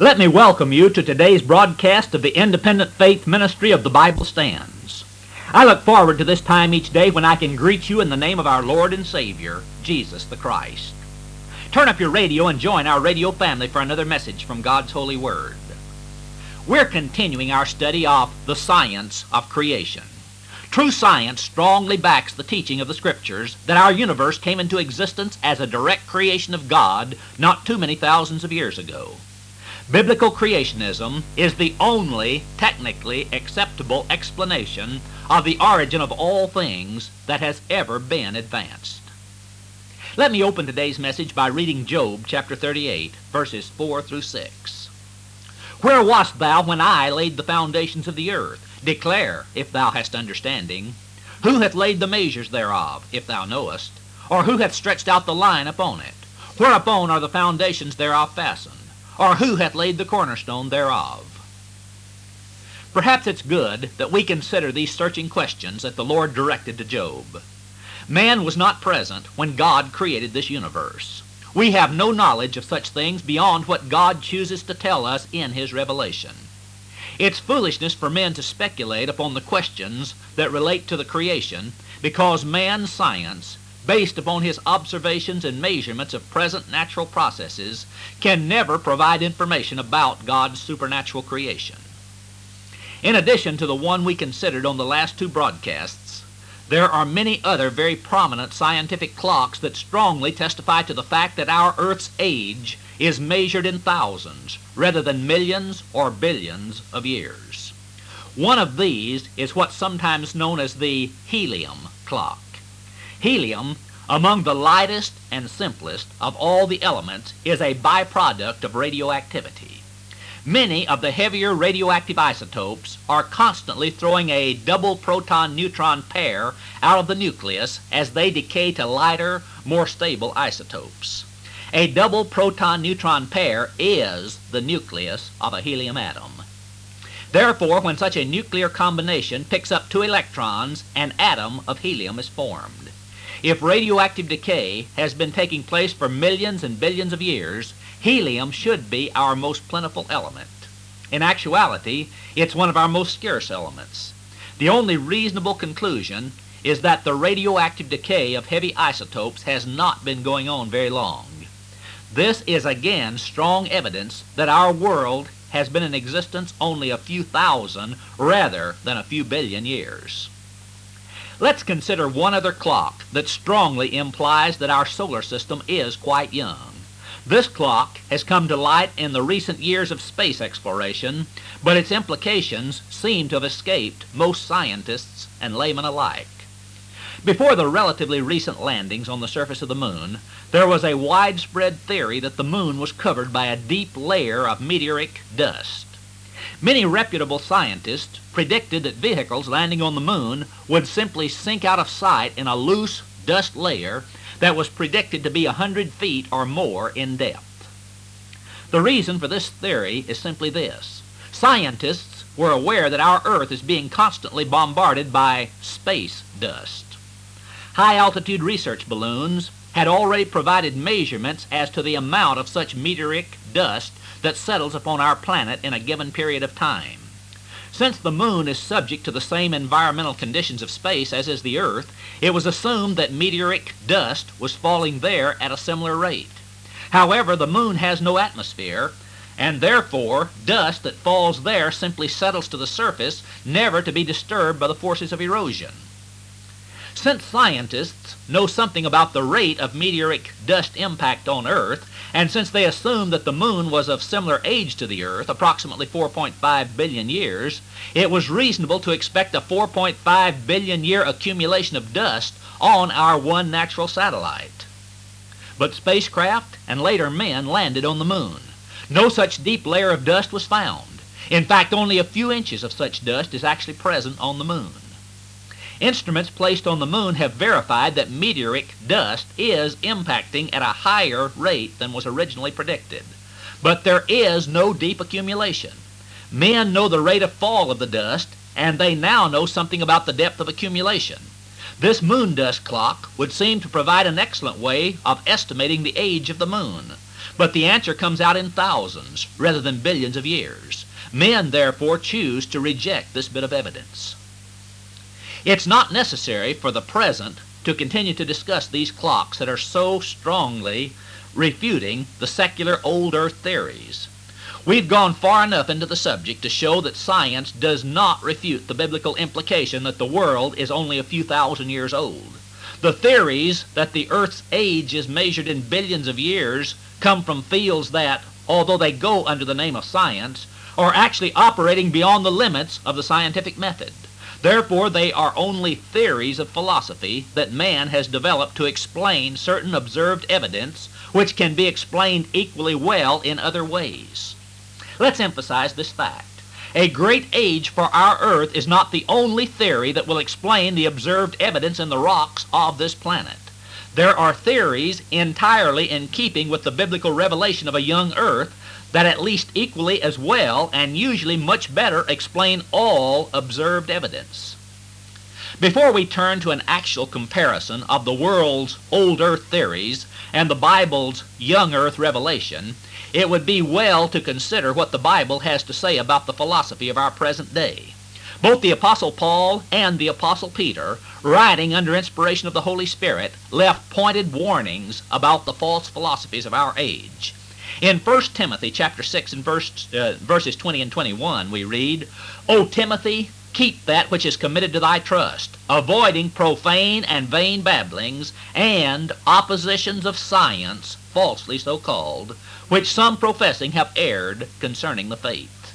Let me welcome you to today's broadcast of the Independent Faith Ministry of the Bible Stands. I look forward to this time each day when I can greet you in the name of our Lord and Savior, Jesus the Christ. Turn up your radio and join our radio family for another message from God's holy word. We're continuing our study of the science of creation. True science strongly backs the teaching of the Scriptures that our universe came into existence as a direct creation of God not too many thousands of years ago. Biblical creationism is the only technically acceptable explanation of the origin of all things that has ever been advanced. Let me open today's message by reading Job chapter 38, verses 4 through 6. Where wast thou when I laid the foundations of the earth? Declare, if thou hast understanding. Who hath laid the measures thereof, if thou knowest? Or who hath stretched out the line upon it? Whereupon are the foundations thereof fastened? Or who hath laid the cornerstone thereof? Perhaps it's good that we consider these searching questions that the Lord directed to Job. Man was not present when God created this universe. We have no knowledge of such things beyond what God chooses to tell us in His revelation. It's foolishness for men to speculate upon the questions that relate to the creation because man's science based upon his observations and measurements of present natural processes, can never provide information about God's supernatural creation. In addition to the one we considered on the last two broadcasts, there are many other very prominent scientific clocks that strongly testify to the fact that our Earth's age is measured in thousands rather than millions or billions of years. One of these is what's sometimes known as the helium clock. Helium, among the lightest and simplest of all the elements, is a byproduct of radioactivity. Many of the heavier radioactive isotopes are constantly throwing a double proton-neutron pair out of the nucleus as they decay to lighter, more stable isotopes. A double proton-neutron pair is the nucleus of a helium atom. Therefore, when such a nuclear combination picks up two electrons, an atom of helium is formed. If radioactive decay has been taking place for millions and billions of years, helium should be our most plentiful element. In actuality, it's one of our most scarce elements. The only reasonable conclusion is that the radioactive decay of heavy isotopes has not been going on very long. This is again strong evidence that our world has been in existence only a few thousand rather than a few billion years. Let's consider one other clock that strongly implies that our solar system is quite young. This clock has come to light in the recent years of space exploration, but its implications seem to have escaped most scientists and laymen alike. Before the relatively recent landings on the surface of the moon, there was a widespread theory that the moon was covered by a deep layer of meteoric dust. Many reputable scientists predicted that vehicles landing on the moon would simply sink out of sight in a loose dust layer that was predicted to be a 100 feet or more in depth. The reason for this theory is simply this. Scientists were aware that our Earth is being constantly bombarded by space dust. High-altitude research balloons had already provided measurements as to the amount of such meteoric dust that settles upon our planet in a given period of time. Since the moon is subject to the same environmental conditions of space as is the Earth, it was assumed that meteoric dust was falling there at a similar rate. However, the moon has no atmosphere, and therefore dust that falls there simply settles to the surface, never to be disturbed by the forces of erosion. Since scientists know something about the rate of meteoric dust impact on Earth, and since they assumed that the moon was of similar age to the Earth, approximately 4.5 billion years, it was reasonable to expect a 4.5 billion year accumulation of dust on our one natural satellite. But spacecraft and later men landed on the moon. No such deep layer of dust was found. In fact, only a few inches of such dust is actually present on the moon. Instruments placed on the moon have verified that meteoric dust is impacting at a higher rate than was originally predicted. But there is no deep accumulation. Men know the rate of fall of the dust, and they now know something about the depth of accumulation. This moon dust clock would seem to provide an excellent way of estimating the age of the moon. but the answer comes out in thousands rather than billions of years. Men, therefore, choose to reject this bit of evidence. It's not necessary for the present to continue to discuss these clocks that are so strongly refuting the secular old earth theories. We've gone far enough into the subject to show that science does not refute the biblical implication that the world is only a few thousand years old. The theories that the Earth's age is measured in billions of years come from fields that, although they go under the name of science, are actually operating beyond the limits of the scientific method. Therefore, they are only theories of philosophy that man has developed to explain certain observed evidence which can be explained equally well in other ways. Let's emphasize this fact. A great age for our earth is not the only theory that will explain the observed evidence in the rocks of this planet. There are theories entirely in keeping with the biblical revelation of a young earth that at least equally as well and usually much better explain all observed evidence. Before we turn to an actual comparison of the world's old earth theories and the Bible's young earth revelation, it would be well to consider what the Bible has to say about the philosophy of our present day. Both the Apostle Paul and the Apostle Peter, writing under inspiration of the Holy Spirit, left pointed warnings about the false philosophies of our age. In 1 Timothy chapter 6 and verse, uh, verses 20 and 21, we read, O Timothy, keep that which is committed to thy trust, avoiding profane and vain babblings, and oppositions of science, falsely so called, which some professing have erred concerning the faith.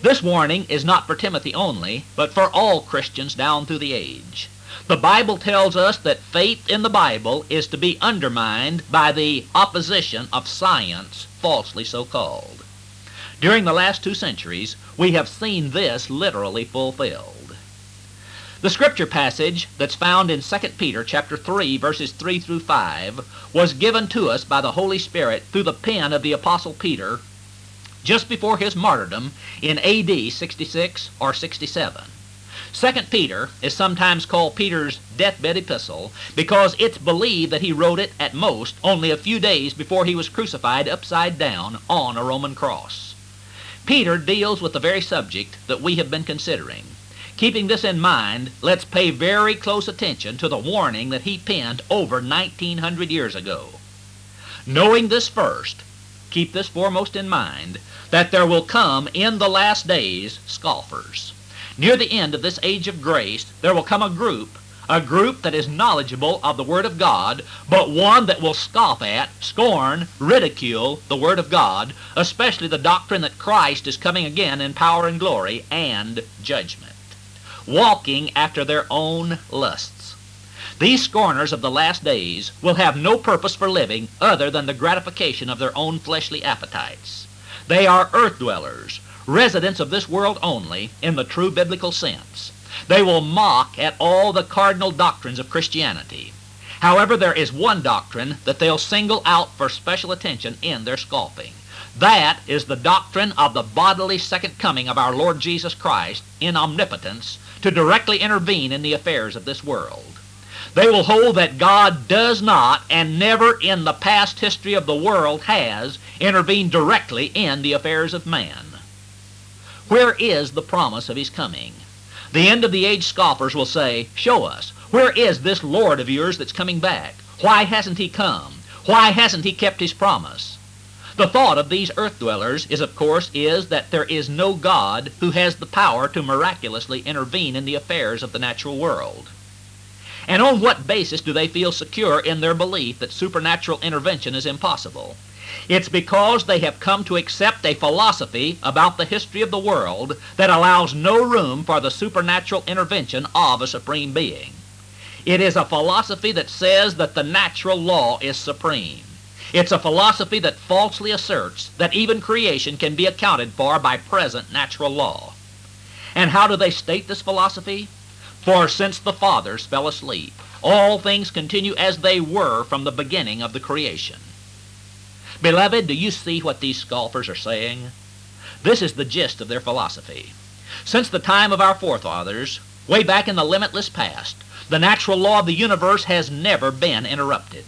This warning is not for Timothy only, but for all Christians down through the age. The Bible tells us that faith in the Bible is to be undermined by the opposition of science, falsely so called. During the last two centuries, we have seen this literally fulfilled. The scripture passage that's found in 2 Peter chapter 3 verses 3 through 5 was given to us by the Holy Spirit through the pen of the apostle Peter just before his martyrdom in AD 66 or 67. Second Peter is sometimes called Peter's deathbed epistle because it's believed that he wrote it at most only a few days before he was crucified upside down on a Roman cross. Peter deals with the very subject that we have been considering. Keeping this in mind, let's pay very close attention to the warning that he penned over 1900 years ago. Knowing this first, keep this foremost in mind, that there will come in the last days scoffers. Near the end of this age of grace, there will come a group, a group that is knowledgeable of the Word of God, but one that will scoff at, scorn, ridicule the Word of God, especially the doctrine that Christ is coming again in power and glory and judgment, walking after their own lusts. These scorners of the last days will have no purpose for living other than the gratification of their own fleshly appetites. They are earth dwellers, residents of this world only in the true biblical sense. They will mock at all the cardinal doctrines of Christianity. However, there is one doctrine that they'll single out for special attention in their scoffing. That is the doctrine of the bodily second coming of our Lord Jesus Christ in omnipotence to directly intervene in the affairs of this world. They will hold that God does not and never in the past history of the world has intervened directly in the affairs of man. Where is the promise of his coming? The end of the age scoffers will say, Show us. Where is this Lord of yours that's coming back? Why hasn't he come? Why hasn't he kept his promise? The thought of these earth dwellers is, of course, is that there is no God who has the power to miraculously intervene in the affairs of the natural world. And on what basis do they feel secure in their belief that supernatural intervention is impossible? It's because they have come to accept a philosophy about the history of the world that allows no room for the supernatural intervention of a supreme being. It is a philosophy that says that the natural law is supreme. It's a philosophy that falsely asserts that even creation can be accounted for by present natural law. And how do they state this philosophy? For since the fathers fell asleep, all things continue as they were from the beginning of the creation. Beloved, do you see what these scoffers are saying? This is the gist of their philosophy. Since the time of our forefathers, way back in the limitless past, the natural law of the universe has never been interrupted.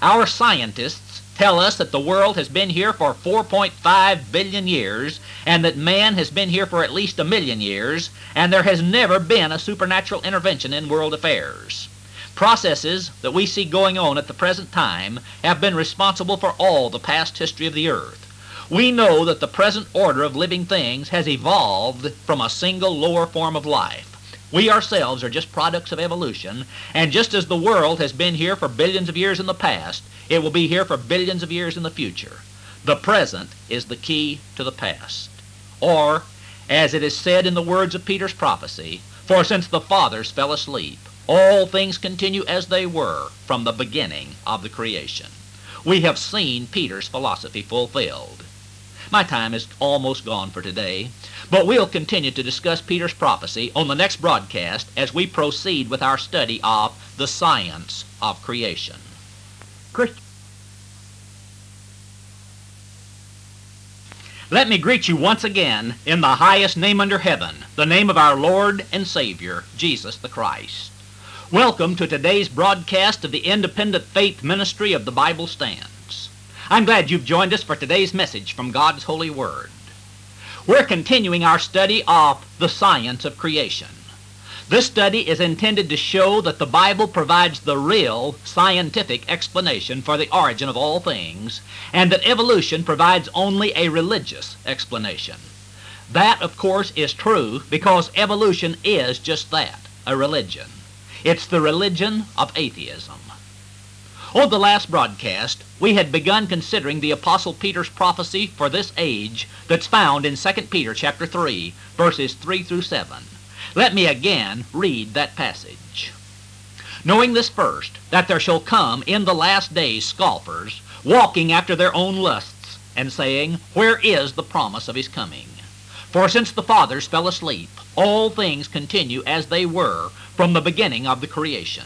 Our scientists tell us that the world has been here for 4.5 billion years and that man has been here for at least a million years and there has never been a supernatural intervention in world affairs. Processes that we see going on at the present time have been responsible for all the past history of the earth. We know that the present order of living things has evolved from a single lower form of life. We ourselves are just products of evolution, and just as the world has been here for billions of years in the past, it will be here for billions of years in the future. The present is the key to the past. Or, as it is said in the words of Peter's prophecy, For since the fathers fell asleep, all things continue as they were from the beginning of the creation. We have seen Peter's philosophy fulfilled. My time is almost gone for today, but we'll continue to discuss Peter's prophecy on the next broadcast as we proceed with our study of the science of creation. Christian. Let me greet you once again in the highest name under heaven, the name of our Lord and Savior, Jesus the Christ. Welcome to today's broadcast of the Independent Faith Ministry of the Bible Stands. I'm glad you've joined us for today's message from God's Holy Word. We're continuing our study of the science of creation. This study is intended to show that the Bible provides the real scientific explanation for the origin of all things, and that evolution provides only a religious explanation. That, of course, is true because evolution is just that, a religion. It's the religion of atheism. On the last broadcast, we had begun considering the Apostle Peter's prophecy for this age that's found in 2 Peter chapter 3, verses 3 through 7. Let me again read that passage. Knowing this first, that there shall come in the last days scoffers, walking after their own lusts, and saying, Where is the promise of his coming? For since the fathers fell asleep, all things continue as they were from the beginning of the creation.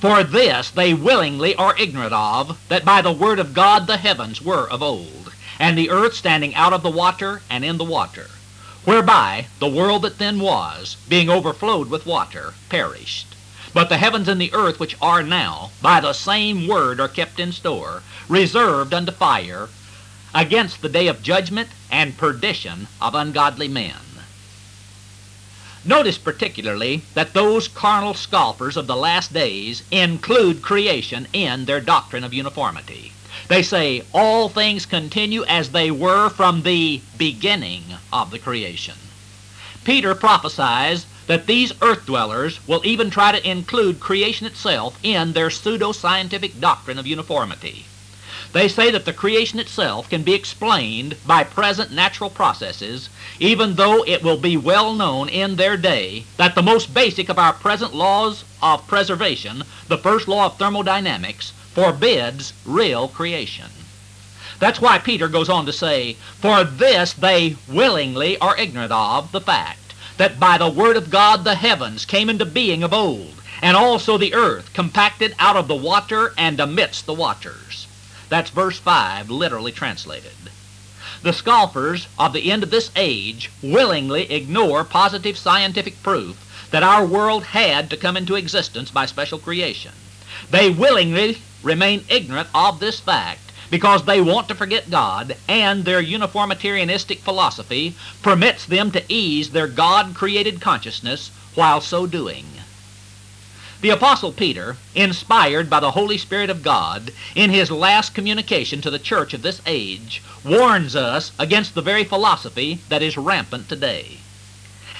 For this they willingly are ignorant of, that by the word of God the heavens were of old, and the earth standing out of the water and in the water, whereby the world that then was, being overflowed with water, perished. But the heavens and the earth which are now, by the same word are kept in store, reserved unto fire, against the day of judgment and perdition of ungodly men. Notice particularly that those carnal scoffers of the last days include creation in their doctrine of uniformity. They say all things continue as they were from the beginning of the creation. Peter prophesies that these earth dwellers will even try to include creation itself in their pseudo-scientific doctrine of uniformity. They say that the creation itself can be explained by present natural processes, even though it will be well known in their day that the most basic of our present laws of preservation, the first law of thermodynamics, forbids real creation. That's why Peter goes on to say, For this they willingly are ignorant of the fact that by the word of God the heavens came into being of old, and also the earth compacted out of the water and amidst the waters. That's verse 5, literally translated. The scoffers of the end of this age willingly ignore positive scientific proof that our world had to come into existence by special creation. They willingly remain ignorant of this fact because they want to forget God, and their uniformitarianistic philosophy permits them to ease their God-created consciousness while so doing. The Apostle Peter, inspired by the Holy Spirit of God, in his last communication to the church of this age, warns us against the very philosophy that is rampant today.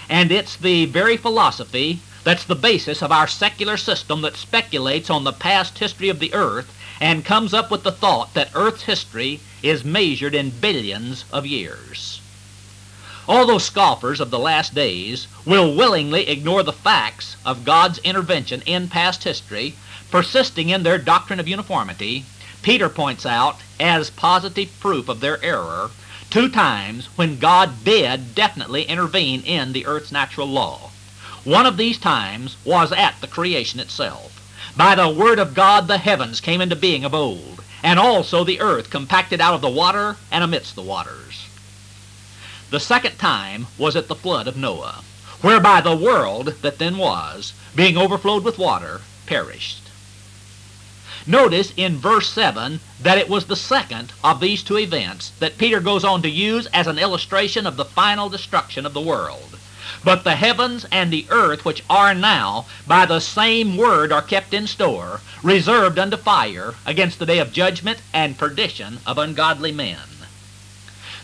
And it's the very philosophy that's the basis of our secular system that speculates on the past history of the earth and comes up with the thought that Earth's history is measured in billions of years. All those scoffers of the last days will willingly ignore the facts of God's intervention in past history, persisting in their doctrine of uniformity, Peter points out as positive proof of their error two times when God did definitely intervene in the earth's natural law. One of these times was at the creation itself. By the word of God the heavens came into being of old, and also the earth compacted out of the water and amidst the waters. The second time was at the flood of Noah, whereby the world that then was, being overflowed with water, perished. Notice in verse 7 that it was the second of these two events that Peter goes on to use as an illustration of the final destruction of the world. But the heavens and the earth which are now by the same word are kept in store, reserved unto fire against the day of judgment and perdition of ungodly men.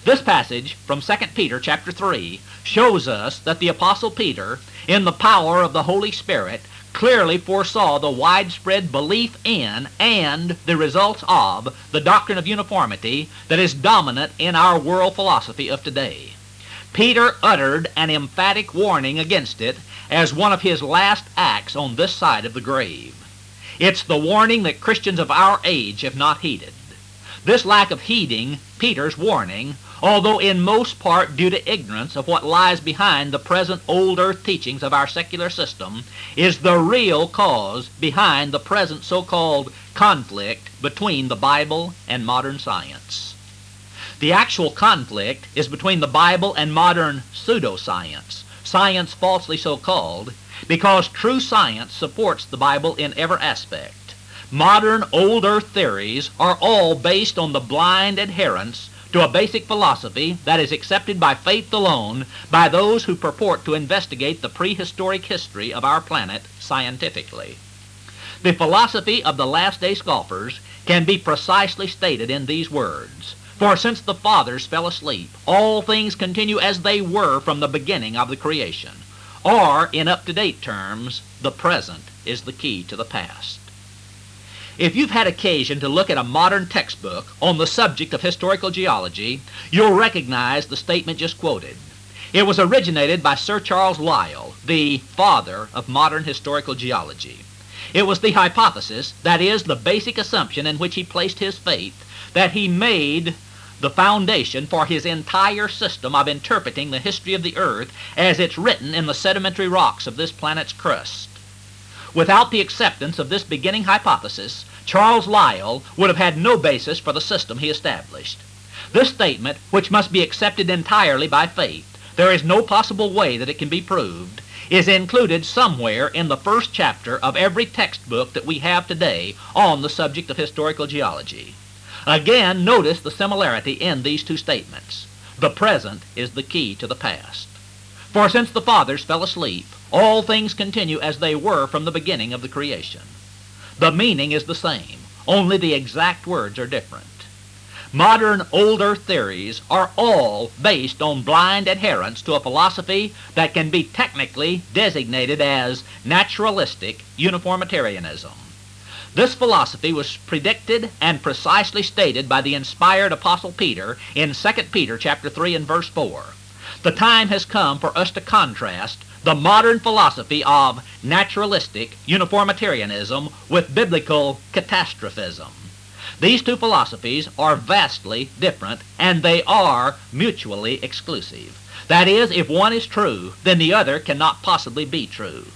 This passage from 2 Peter chapter 3 shows us that the apostle Peter, in the power of the Holy Spirit, clearly foresaw the widespread belief in and the results of the doctrine of uniformity that is dominant in our world philosophy of today. Peter uttered an emphatic warning against it as one of his last acts on this side of the grave. It's the warning that Christians of our age have not heeded. This lack of heeding Peter's warning although in most part due to ignorance of what lies behind the present old earth teachings of our secular system, is the real cause behind the present so-called conflict between the Bible and modern science. The actual conflict is between the Bible and modern pseudoscience, science falsely so called, because true science supports the Bible in every aspect. Modern old earth theories are all based on the blind adherence to a basic philosophy that is accepted by faith alone by those who purport to investigate the prehistoric history of our planet scientifically. The philosophy of the last day scoffers can be precisely stated in these words. For since the fathers fell asleep, all things continue as they were from the beginning of the creation. Or, in up-to-date terms, the present is the key to the past. If you've had occasion to look at a modern textbook on the subject of historical geology, you'll recognize the statement just quoted. It was originated by Sir Charles Lyell, the father of modern historical geology. It was the hypothesis, that is, the basic assumption in which he placed his faith, that he made the foundation for his entire system of interpreting the history of the earth as it's written in the sedimentary rocks of this planet's crust. Without the acceptance of this beginning hypothesis, Charles Lyell would have had no basis for the system he established. This statement, which must be accepted entirely by faith, there is no possible way that it can be proved, is included somewhere in the first chapter of every textbook that we have today on the subject of historical geology. Again, notice the similarity in these two statements. The present is the key to the past. For since the fathers fell asleep, all things continue as they were from the beginning of the creation. The meaning is the same, only the exact words are different. Modern old earth theories are all based on blind adherence to a philosophy that can be technically designated as naturalistic uniformitarianism. This philosophy was predicted and precisely stated by the inspired apostle Peter in 2 Peter chapter 3 and verse 4. The time has come for us to contrast the modern philosophy of naturalistic uniformitarianism with biblical catastrophism. These two philosophies are vastly different, and they are mutually exclusive. That is, if one is true, then the other cannot possibly be true.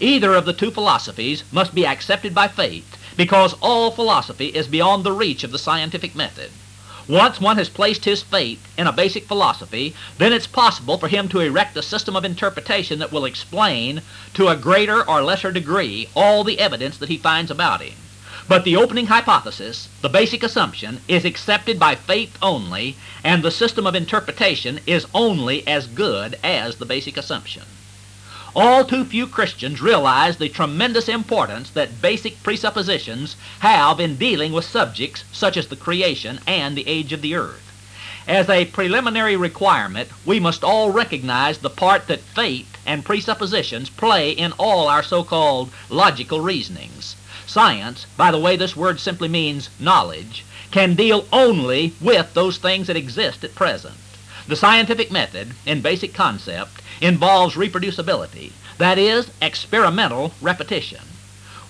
Either of the two philosophies must be accepted by faith, because all philosophy is beyond the reach of the scientific method. Once one has placed his faith in a basic philosophy, then it's possible for him to erect a system of interpretation that will explain, to a greater or lesser degree, all the evidence that he finds about him. But the opening hypothesis, the basic assumption, is accepted by faith only, and the system of interpretation is only as good as the basic assumption. All too few Christians realize the tremendous importance that basic presuppositions have in dealing with subjects such as the creation and the age of the earth. As a preliminary requirement, we must all recognize the part that faith and presuppositions play in all our so-called logical reasonings. Science, by the way this word simply means knowledge, can deal only with those things that exist at present. The scientific method, in basic concept, involves reproducibility, that is, experimental repetition.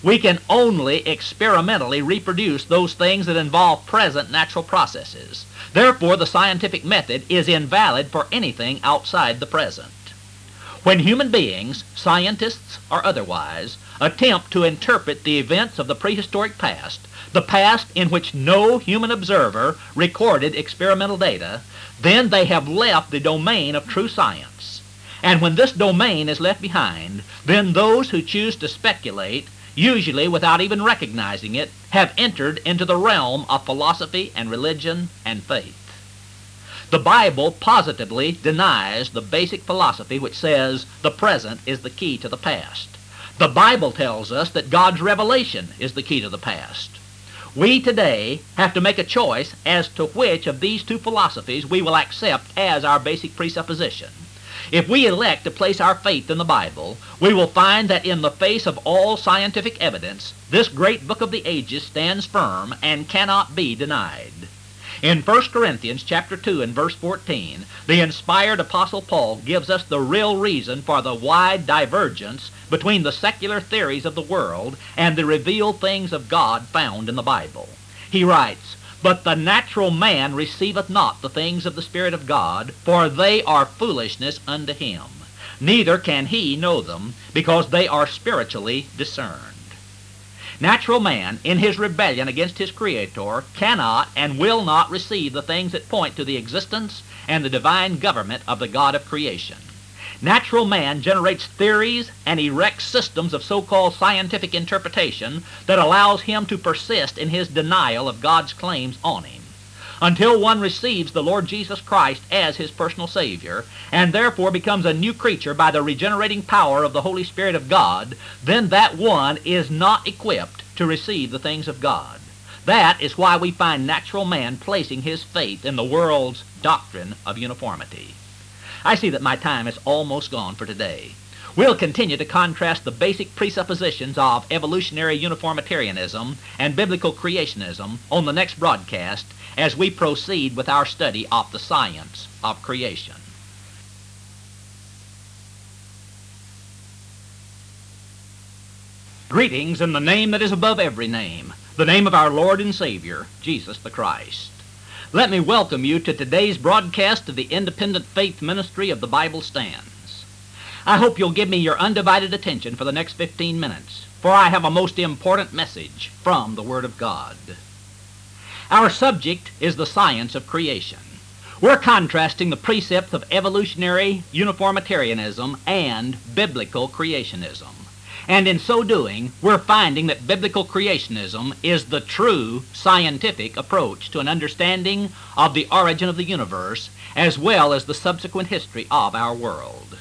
We can only experimentally reproduce those things that involve present natural processes. Therefore, the scientific method is invalid for anything outside the present. When human beings, scientists or otherwise, attempt to interpret the events of the prehistoric past, the past in which no human observer recorded experimental data, then they have left the domain of true science. And when this domain is left behind, then those who choose to speculate usually without even recognizing it, have entered into the realm of philosophy and religion and faith. The Bible positively denies the basic philosophy which says the present is the key to the past. The Bible tells us that God's revelation is the key to the past. We today have to make a choice as to which of these two philosophies we will accept as our basic presupposition. If we elect to place our faith in the Bible, we will find that in the face of all scientific evidence, this great book of the ages stands firm and cannot be denied. In 1 Corinthians chapter 2 and verse 14, the inspired apostle Paul gives us the real reason for the wide divergence between the secular theories of the world and the revealed things of God found in the Bible. He writes, But the natural man receiveth not the things of the Spirit of God, for they are foolishness unto him. Neither can he know them, because they are spiritually discerned. Natural man, in his rebellion against his Creator, cannot and will not receive the things that point to the existence and the divine government of the God of creation. Natural man generates theories and erects systems of so-called scientific interpretation that allows him to persist in his denial of God's claims on him until one receives the Lord Jesus Christ as his personal Savior, and therefore becomes a new creature by the regenerating power of the Holy Spirit of God, then that one is not equipped to receive the things of God. That is why we find natural man placing his faith in the world's doctrine of uniformity. I see that my time is almost gone for today. We'll continue to contrast the basic presuppositions of evolutionary uniformitarianism and biblical creationism on the next broadcast as we proceed with our study of the science of creation. Greetings in the name that is above every name, the name of our Lord and Savior, Jesus the Christ. Let me welcome you to today's broadcast of the Independent Faith Ministry of the Bible Stands. I hope you'll give me your undivided attention for the next 15 minutes, for I have a most important message from the Word of God. Our subject is the science of creation. We're contrasting the precepts of evolutionary uniformitarianism and biblical creationism. And in so doing, we're finding that biblical creationism is the true scientific approach to an understanding of the origin of the universe as well as the subsequent history of our world.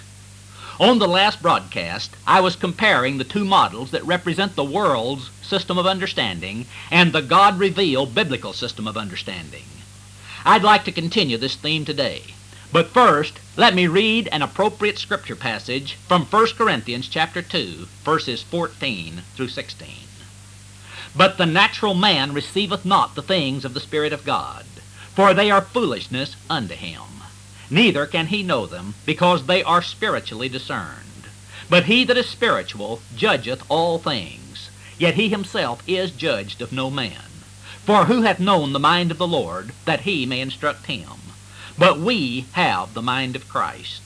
On the last broadcast, I was comparing the two models that represent the world's system of understanding and the God-revealed biblical system of understanding. I'd like to continue this theme today. But first, let me read an appropriate scripture passage from 1 Corinthians chapter 2, verses 14 through 16. But the natural man receiveth not the things of the Spirit of God, for they are foolishness unto him neither can he know them, because they are spiritually discerned. But he that is spiritual judgeth all things, yet he himself is judged of no man. For who hath known the mind of the Lord, that he may instruct him? But we have the mind of Christ.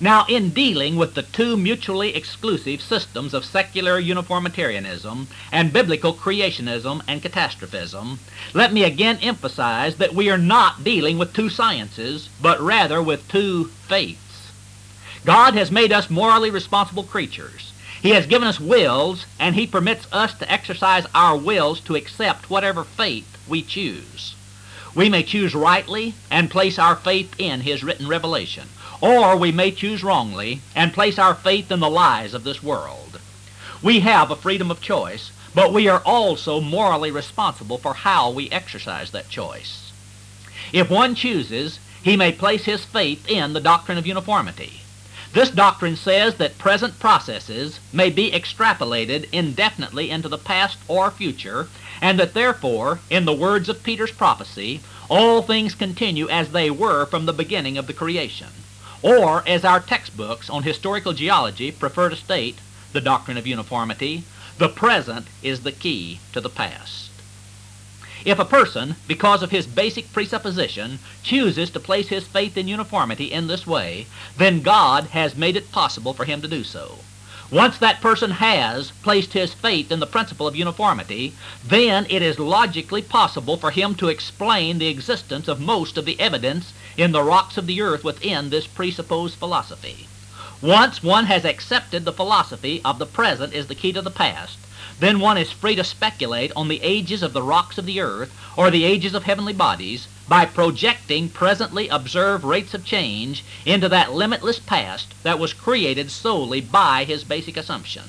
Now, in dealing with the two mutually exclusive systems of secular uniformitarianism and biblical creationism and catastrophism, let me again emphasize that we are not dealing with two sciences, but rather with two faiths. God has made us morally responsible creatures. He has given us wills, and He permits us to exercise our wills to accept whatever faith we choose. We may choose rightly and place our faith in His written revelation or we may choose wrongly and place our faith in the lies of this world. We have a freedom of choice, but we are also morally responsible for how we exercise that choice. If one chooses, he may place his faith in the doctrine of uniformity. This doctrine says that present processes may be extrapolated indefinitely into the past or future, and that therefore, in the words of Peter's prophecy, all things continue as they were from the beginning of the creation. Or, as our textbooks on historical geology prefer to state, the doctrine of uniformity, the present is the key to the past. If a person, because of his basic presupposition, chooses to place his faith in uniformity in this way, then God has made it possible for him to do so. Once that person has placed his faith in the principle of uniformity, then it is logically possible for him to explain the existence of most of the evidence in the rocks of the earth within this presupposed philosophy. Once one has accepted the philosophy of the present is the key to the past, then one is free to speculate on the ages of the rocks of the earth or the ages of heavenly bodies by projecting presently observed rates of change into that limitless past that was created solely by his basic assumption.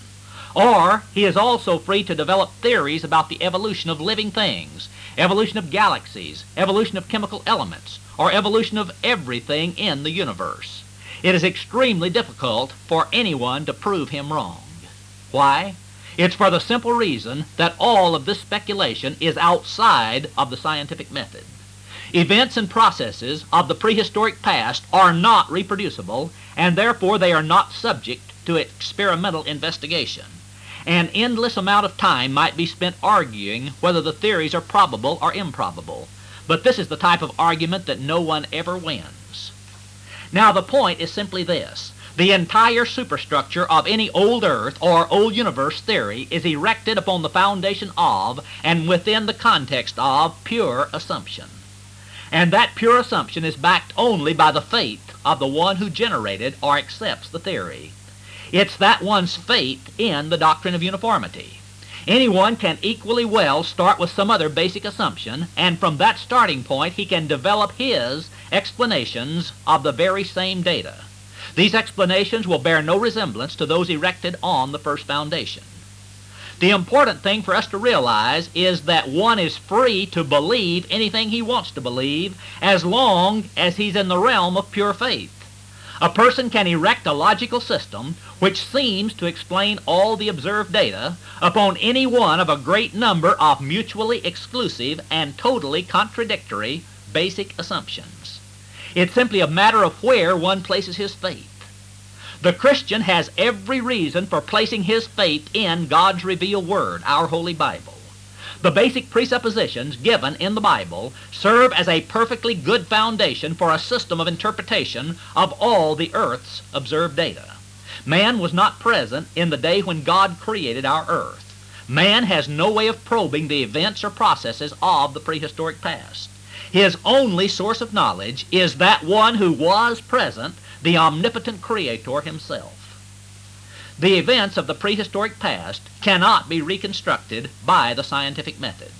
Or he is also free to develop theories about the evolution of living things, evolution of galaxies, evolution of chemical elements, or evolution of everything in the universe. It is extremely difficult for anyone to prove him wrong. Why? It's for the simple reason that all of this speculation is outside of the scientific method. Events and processes of the prehistoric past are not reproducible, and therefore they are not subject to experimental investigation. An endless amount of time might be spent arguing whether the theories are probable or improbable, but this is the type of argument that no one ever wins. Now the point is simply this. The entire superstructure of any old earth or old universe theory is erected upon the foundation of and within the context of pure assumption. And that pure assumption is backed only by the faith of the one who generated or accepts the theory. It's that one's faith in the doctrine of uniformity. Anyone can equally well start with some other basic assumption, and from that starting point he can develop his explanations of the very same data. These explanations will bear no resemblance to those erected on the first foundation. The important thing for us to realize is that one is free to believe anything he wants to believe as long as he's in the realm of pure faith. A person can erect a logical system which seems to explain all the observed data upon any one of a great number of mutually exclusive and totally contradictory basic assumptions. It's simply a matter of where one places his faith. The Christian has every reason for placing his faith in God's revealed Word, our Holy Bible. The basic presuppositions given in the Bible serve as a perfectly good foundation for a system of interpretation of all the earth's observed data. Man was not present in the day when God created our earth. Man has no way of probing the events or processes of the prehistoric past. His only source of knowledge is that one who was present, the omnipotent Creator himself. The events of the prehistoric past cannot be reconstructed by the scientific method.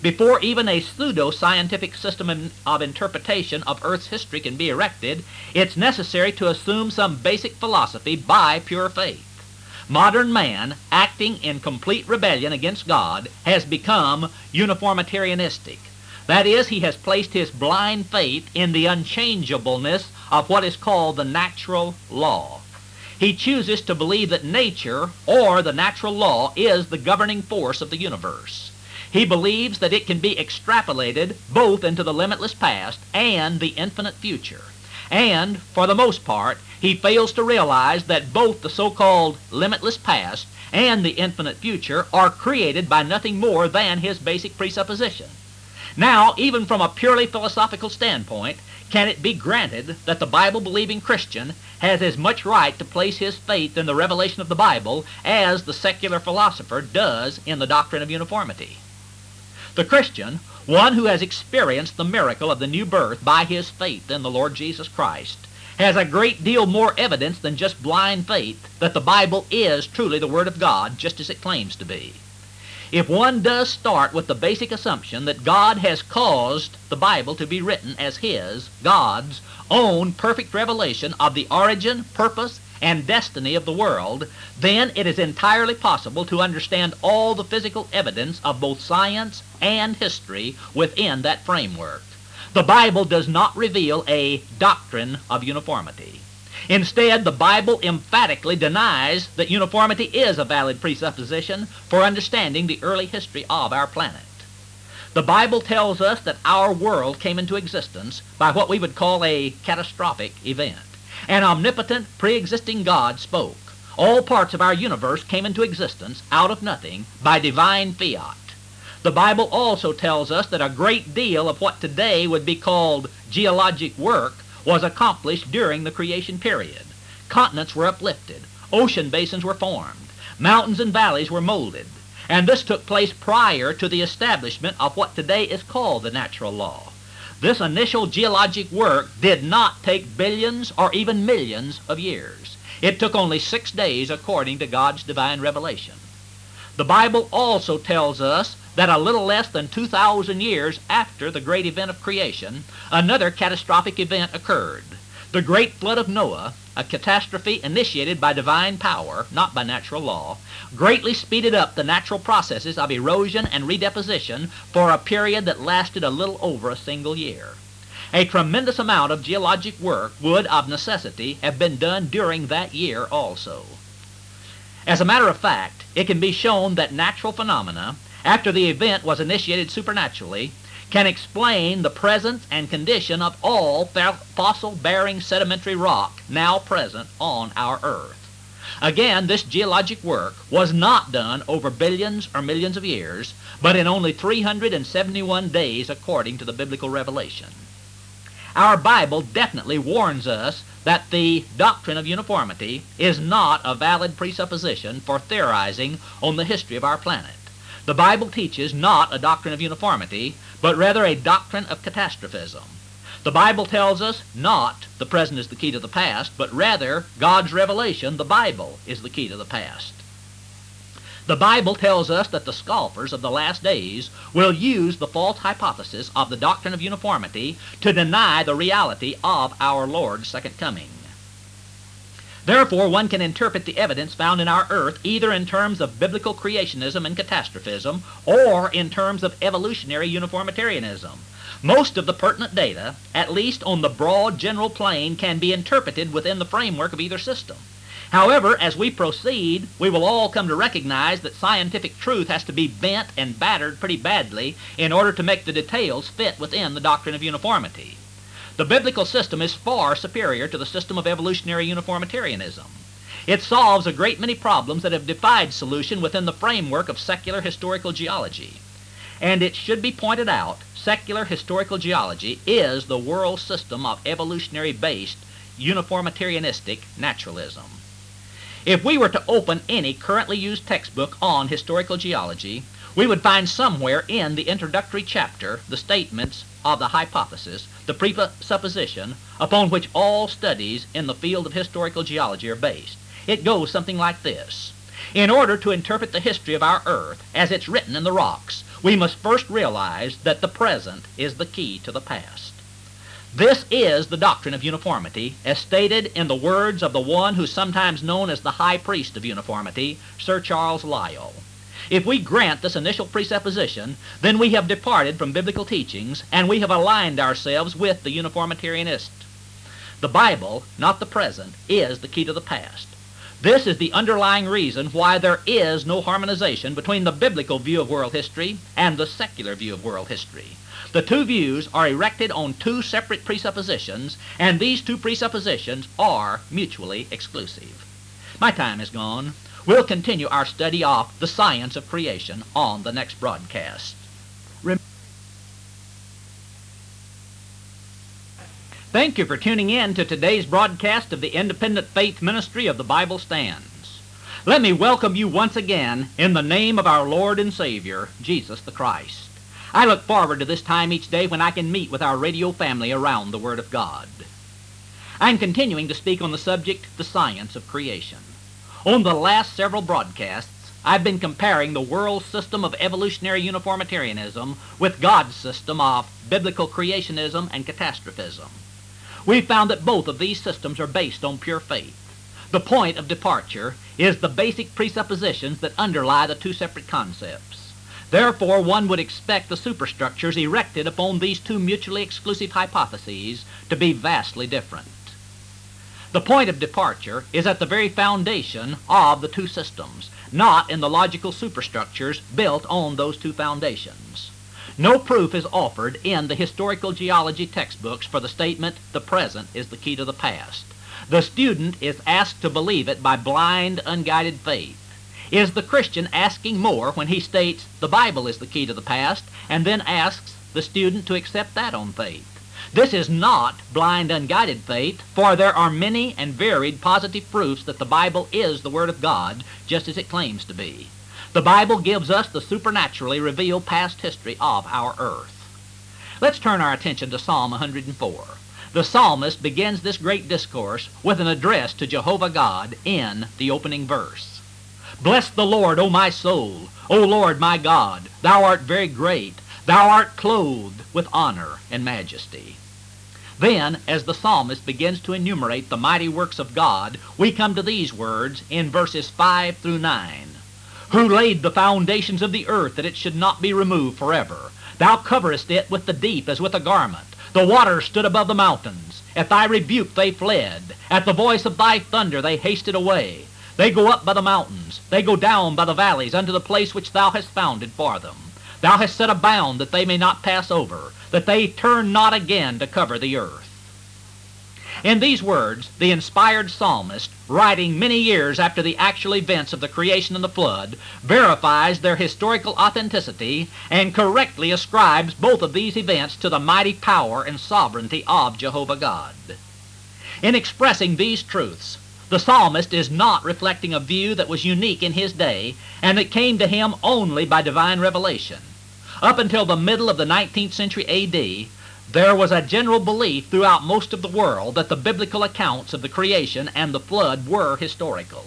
Before even a pseudo-scientific system of interpretation of Earth's history can be erected, it's necessary to assume some basic philosophy by pure faith. Modern man, acting in complete rebellion against God, has become uniformitarianistic. That is, he has placed his blind faith in the unchangeableness of what is called the natural law. He chooses to believe that nature, or the natural law, is the governing force of the universe. He believes that it can be extrapolated both into the limitless past and the infinite future. And, for the most part, he fails to realize that both the so-called limitless past and the infinite future are created by nothing more than his basic presupposition. Now, even from a purely philosophical standpoint, can it be granted that the Bible-believing Christian has as much right to place his faith in the revelation of the Bible as the secular philosopher does in the doctrine of uniformity? The Christian, one who has experienced the miracle of the new birth by his faith in the Lord Jesus Christ, has a great deal more evidence than just blind faith that the Bible is truly the Word of God, just as it claims to be. If one does start with the basic assumption that God has caused the Bible to be written as His, God's, own perfect revelation of the origin, purpose, and destiny of the world, then it is entirely possible to understand all the physical evidence of both science and history within that framework. The Bible does not reveal a doctrine of uniformity. Instead, the Bible emphatically denies that uniformity is a valid presupposition for understanding the early history of our planet. The Bible tells us that our world came into existence by what we would call a catastrophic event. An omnipotent, pre-existing God spoke. All parts of our universe came into existence out of nothing by divine fiat. The Bible also tells us that a great deal of what today would be called geologic work was accomplished during the creation period. Continents were uplifted, ocean basins were formed, mountains and valleys were molded, and this took place prior to the establishment of what today is called the natural law. This initial geologic work did not take billions or even millions of years. It took only six days according to God's divine revelation. The Bible also tells us that a little less than 2,000 years after the great event of creation, another catastrophic event occurred. The great flood of Noah, a catastrophe initiated by divine power, not by natural law, greatly speeded up the natural processes of erosion and redeposition for a period that lasted a little over a single year. A tremendous amount of geologic work would, of necessity, have been done during that year also. As a matter of fact, it can be shown that natural phenomena, after the event was initiated supernaturally, can explain the presence and condition of all fossil-bearing sedimentary rock now present on our earth. Again, this geologic work was not done over billions or millions of years, but in only 371 days according to the biblical revelation. Our Bible definitely warns us that the doctrine of uniformity is not a valid presupposition for theorizing on the history of our planet. The Bible teaches not a doctrine of uniformity, but rather a doctrine of catastrophism. The Bible tells us not the present is the key to the past, but rather God's revelation, the Bible, is the key to the past. The Bible tells us that the scoffers of the last days will use the false hypothesis of the doctrine of uniformity to deny the reality of our Lord's second coming. Therefore, one can interpret the evidence found in our earth either in terms of biblical creationism and catastrophism or in terms of evolutionary uniformitarianism. Most of the pertinent data, at least on the broad general plane, can be interpreted within the framework of either system. However, as we proceed, we will all come to recognize that scientific truth has to be bent and battered pretty badly in order to make the details fit within the doctrine of uniformity. The biblical system is far superior to the system of evolutionary uniformitarianism. It solves a great many problems that have defied solution within the framework of secular historical geology. And it should be pointed out, secular historical geology is the world system of evolutionary-based uniformitarianistic naturalism. If we were to open any currently used textbook on historical geology, we would find somewhere in the introductory chapter the statements of the hypothesis, the presupposition upon which all studies in the field of historical geology are based. It goes something like this. In order to interpret the history of our earth as it's written in the rocks, we must first realize that the present is the key to the past. This is the doctrine of uniformity, as stated in the words of the one who's sometimes known as the high priest of uniformity, Sir Charles Lyell. If we grant this initial presupposition, then we have departed from biblical teachings, and we have aligned ourselves with the uniformitarianist. The Bible, not the present, is the key to the past. This is the underlying reason why there is no harmonization between the biblical view of world history and the secular view of world history. The two views are erected on two separate presuppositions, and these two presuppositions are mutually exclusive. My time is gone. We'll continue our study of the science of creation on the next broadcast. Rem Thank you for tuning in to today's broadcast of the Independent Faith Ministry of the Bible Stands. Let me welcome you once again in the name of our Lord and Savior, Jesus the Christ. I look forward to this time each day when I can meet with our radio family around the Word of God. I'm continuing to speak on the subject, the science of creation. On the last several broadcasts, I've been comparing the world system of evolutionary uniformitarianism with God's system of biblical creationism and catastrophism. We've found that both of these systems are based on pure faith. The point of departure is the basic presuppositions that underlie the two separate concepts. Therefore, one would expect the superstructures erected upon these two mutually exclusive hypotheses to be vastly different. The point of departure is at the very foundation of the two systems, not in the logical superstructures built on those two foundations. No proof is offered in the historical geology textbooks for the statement, the present is the key to the past. The student is asked to believe it by blind, unguided faith. Is the Christian asking more when he states the Bible is the key to the past and then asks the student to accept that on faith? This is not blind, unguided faith, for there are many and varied positive proofs that the Bible is the Word of God, just as it claims to be. The Bible gives us the supernaturally revealed past history of our earth. Let's turn our attention to Psalm 104. The psalmist begins this great discourse with an address to Jehovah God in the opening verse. Bless the Lord, O my soul. O Lord my God, thou art very great. Thou art clothed with honor and majesty. Then, as the psalmist begins to enumerate the mighty works of God, we come to these words in verses 5 through 9. Who laid the foundations of the earth that it should not be removed forever? Thou coverest it with the deep as with a garment. The waters stood above the mountains. At thy rebuke they fled. At the voice of thy thunder they hasted away. They go up by the mountains. They go down by the valleys unto the place which thou hast founded for them. Thou hast set a bound that they may not pass over, that they turn not again to cover the earth. In these words, the inspired psalmist, writing many years after the actual events of the creation and the flood, verifies their historical authenticity and correctly ascribes both of these events to the mighty power and sovereignty of Jehovah God. In expressing these truths, the psalmist is not reflecting a view that was unique in his day and that came to him only by divine revelation. Up until the middle of the 19th century AD, there was a general belief throughout most of the world that the biblical accounts of the creation and the flood were historical.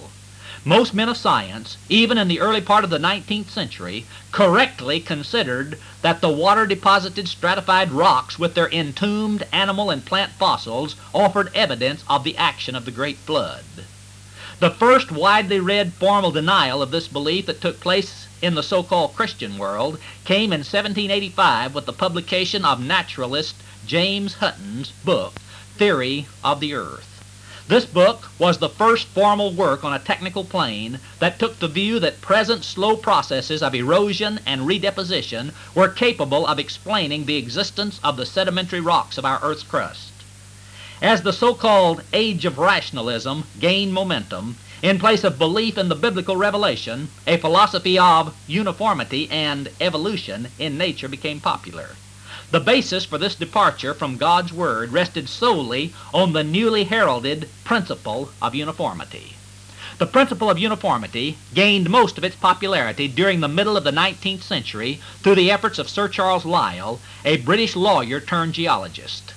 Most men of science, even in the early part of the 19th century, correctly considered that the water deposited stratified rocks with their entombed animal and plant fossils offered evidence of the action of the great flood. The first widely read formal denial of this belief that took place in the so-called Christian world came in 1785 with the publication of naturalist James Hutton's book, Theory of the Earth. This book was the first formal work on a technical plane that took the view that present slow processes of erosion and redeposition were capable of explaining the existence of the sedimentary rocks of our Earth's crust. As the so-called Age of Rationalism gained momentum, in place of belief in the biblical revelation, a philosophy of uniformity and evolution in nature became popular. The basis for this departure from God's Word rested solely on the newly heralded principle of uniformity. The principle of uniformity gained most of its popularity during the middle of the 19th century through the efforts of Sir Charles Lyell, a British lawyer turned geologist.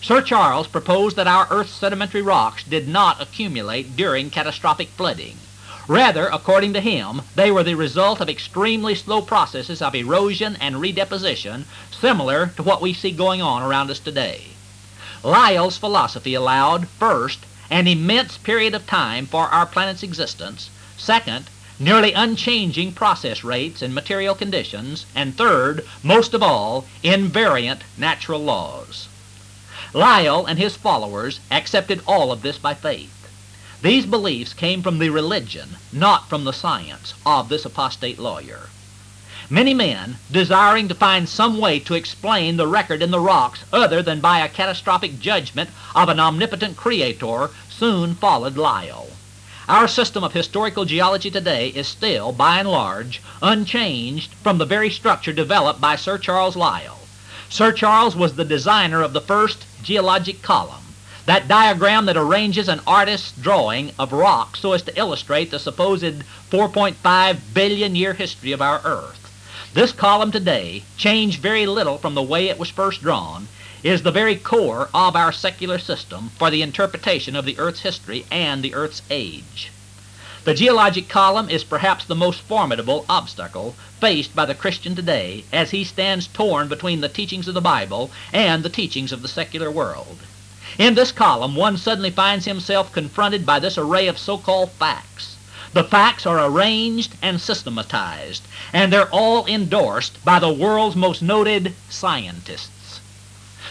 Sir Charles proposed that our Earth's sedimentary rocks did not accumulate during catastrophic flooding. Rather, according to him, they were the result of extremely slow processes of erosion and redeposition, similar to what we see going on around us today. Lyell's philosophy allowed, first, an immense period of time for our planet's existence, second, nearly unchanging process rates and material conditions, and third, most of all, invariant natural laws. Lyell and his followers accepted all of this by faith. These beliefs came from the religion, not from the science, of this apostate lawyer. Many men, desiring to find some way to explain the record in the rocks other than by a catastrophic judgment of an omnipotent creator, soon followed Lyell. Our system of historical geology today is still, by and large, unchanged from the very structure developed by Sir Charles Lyell. Sir Charles was the designer of the first geologic column, that diagram that arranges an artist's drawing of rocks so as to illustrate the supposed 4.5 billion year history of our Earth. This column today, changed very little from the way it was first drawn, is the very core of our secular system for the interpretation of the Earth's history and the Earth's age. The geologic column is perhaps the most formidable obstacle faced by the Christian today as he stands torn between the teachings of the Bible and the teachings of the secular world. In this column, one suddenly finds himself confronted by this array of so-called facts. The facts are arranged and systematized, and they're all endorsed by the world's most noted scientists.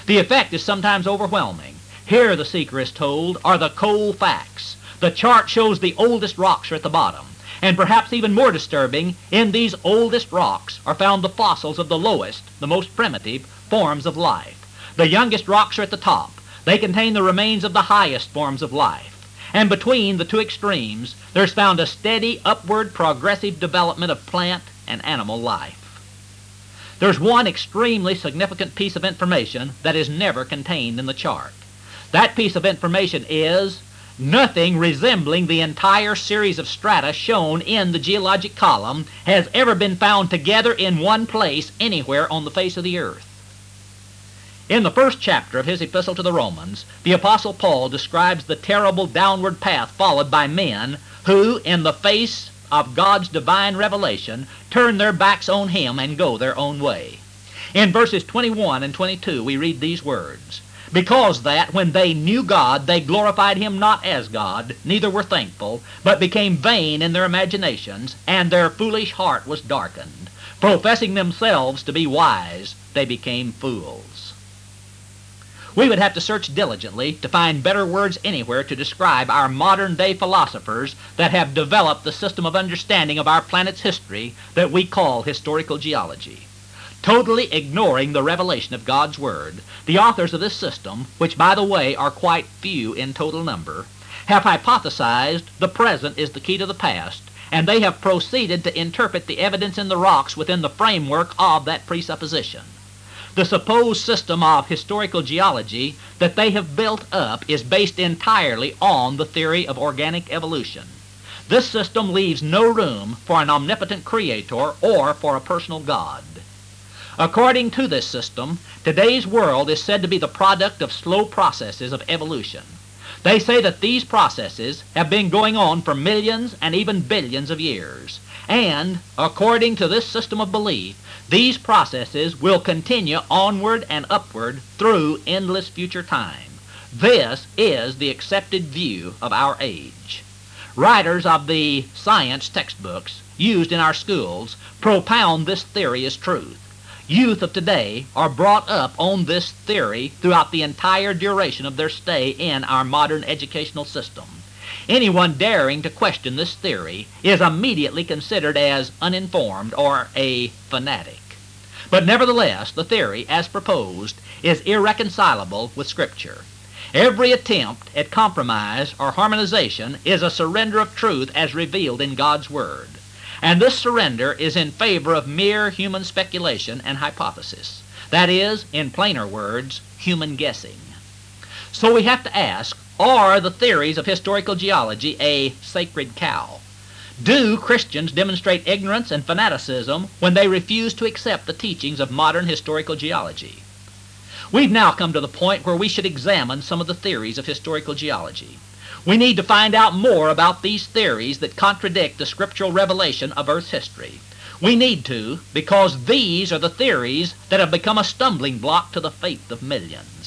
The effect is sometimes overwhelming. Here, the seeker is told, are the cold facts. The chart shows the oldest rocks are at the bottom. And perhaps even more disturbing, in these oldest rocks are found the fossils of the lowest, the most primitive, forms of life. The youngest rocks are at the top. They contain the remains of the highest forms of life. And between the two extremes, there's found a steady, upward, progressive development of plant and animal life. There's one extremely significant piece of information that is never contained in the chart. That piece of information is Nothing resembling the entire series of strata shown in the geologic column has ever been found together in one place anywhere on the face of the earth. In the first chapter of his epistle to the Romans, the Apostle Paul describes the terrible downward path followed by men who, in the face of God's divine revelation, turn their backs on him and go their own way. In verses 21 and 22, we read these words Because that, when they knew God, they glorified him not as God, neither were thankful, but became vain in their imaginations, and their foolish heart was darkened. Professing themselves to be wise, they became fools. We would have to search diligently to find better words anywhere to describe our modern day philosophers that have developed the system of understanding of our planet's history that we call historical geology. Totally ignoring the revelation of God's Word, the authors of this system, which by the way are quite few in total number, have hypothesized the present is the key to the past, and they have proceeded to interpret the evidence in the rocks within the framework of that presupposition. The supposed system of historical geology that they have built up is based entirely on the theory of organic evolution. This system leaves no room for an omnipotent creator or for a personal God. According to this system, today's world is said to be the product of slow processes of evolution. They say that these processes have been going on for millions and even billions of years. And, according to this system of belief, these processes will continue onward and upward through endless future time. This is the accepted view of our age. Writers of the science textbooks used in our schools propound this theory as truth. Youth of today are brought up on this theory throughout the entire duration of their stay in our modern educational system. Anyone daring to question this theory is immediately considered as uninformed or a fanatic. But nevertheless, the theory, as proposed, is irreconcilable with Scripture. Every attempt at compromise or harmonization is a surrender of truth as revealed in God's Word. And this surrender is in favor of mere human speculation and hypothesis. That is, in plainer words, human guessing. So we have to ask, are the theories of historical geology a sacred cow? Do Christians demonstrate ignorance and fanaticism when they refuse to accept the teachings of modern historical geology? We've now come to the point where we should examine some of the theories of historical geology. We need to find out more about these theories that contradict the scriptural revelation of Earth's history. We need to because these are the theories that have become a stumbling block to the faith of millions.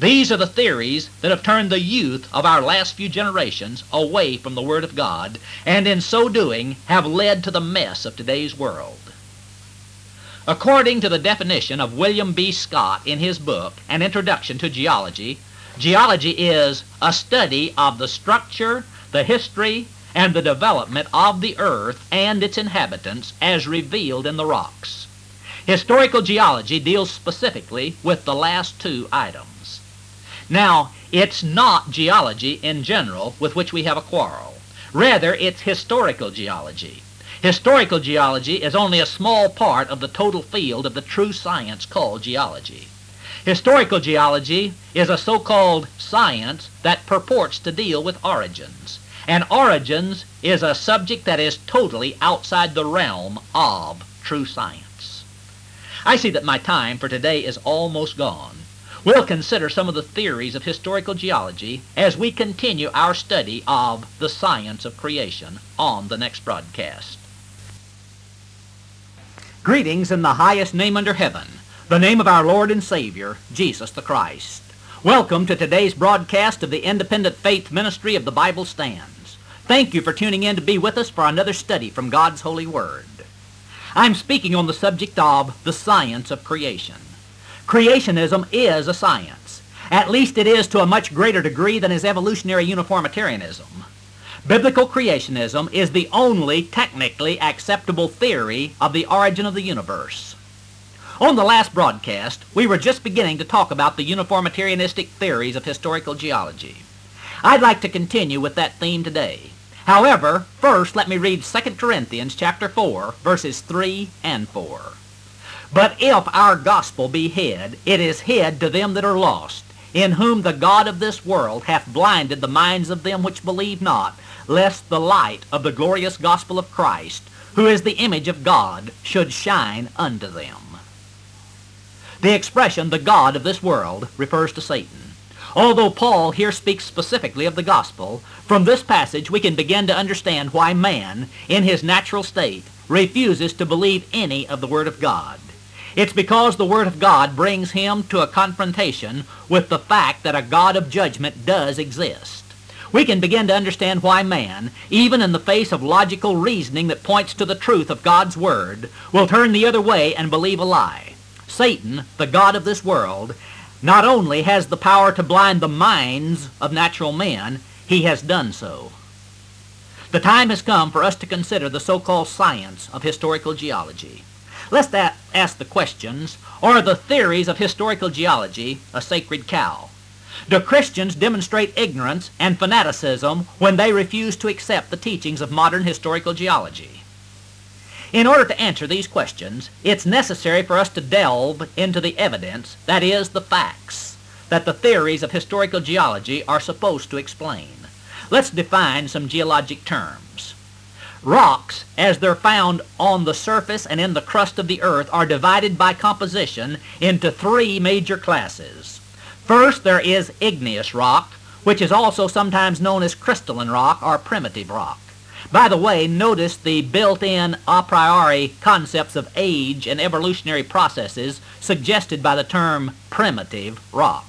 These are the theories that have turned the youth of our last few generations away from the Word of God, and in so doing have led to the mess of today's world. According to the definition of William B. Scott in his book, An Introduction to Geology, geology is a study of the structure, the history, and the development of the earth and its inhabitants as revealed in the rocks. Historical geology deals specifically with the last two items. Now, it's not geology in general with which we have a quarrel. Rather, it's historical geology. Historical geology is only a small part of the total field of the true science called geology. Historical geology is a so-called science that purports to deal with origins. And origins is a subject that is totally outside the realm of true science. I see that my time for today is almost gone. We'll consider some of the theories of historical geology as we continue our study of the science of creation on the next broadcast. Greetings in the highest name under heaven, the name of our Lord and Savior, Jesus the Christ. Welcome to today's broadcast of the Independent Faith Ministry of the Bible Stands. Thank you for tuning in to be with us for another study from God's Holy Word. I'm speaking on the subject of the science of creation. Creationism is a science. At least it is to a much greater degree than is evolutionary uniformitarianism. Biblical creationism is the only technically acceptable theory of the origin of the universe. On the last broadcast, we were just beginning to talk about the uniformitarianistic theories of historical geology. I'd like to continue with that theme today. However, first let me read 2 Corinthians chapter 4, verses 3 and 4. But if our gospel be hid, it is hid to them that are lost, in whom the God of this world hath blinded the minds of them which believe not, lest the light of the glorious gospel of Christ, who is the image of God, should shine unto them. The expression, the God of this world, refers to Satan. Although Paul here speaks specifically of the gospel, from this passage we can begin to understand why man, in his natural state, refuses to believe any of the Word of God. It's because the Word of God brings him to a confrontation with the fact that a God of judgment does exist. We can begin to understand why man, even in the face of logical reasoning that points to the truth of God's Word, will turn the other way and believe a lie. Satan, the God of this world, not only has the power to blind the minds of natural men, he has done so. The time has come for us to consider the so-called science of historical geology. Let's ask the questions, are the theories of historical geology a sacred cow? Do Christians demonstrate ignorance and fanaticism when they refuse to accept the teachings of modern historical geology? In order to answer these questions, it's necessary for us to delve into the evidence, that is, the facts, that the theories of historical geology are supposed to explain. Let's define some geologic terms. Rocks, as they're found on the surface and in the crust of the earth, are divided by composition into three major classes. First, there is igneous rock, which is also sometimes known as crystalline rock or primitive rock. By the way, notice the built-in a priori concepts of age and evolutionary processes suggested by the term primitive rock.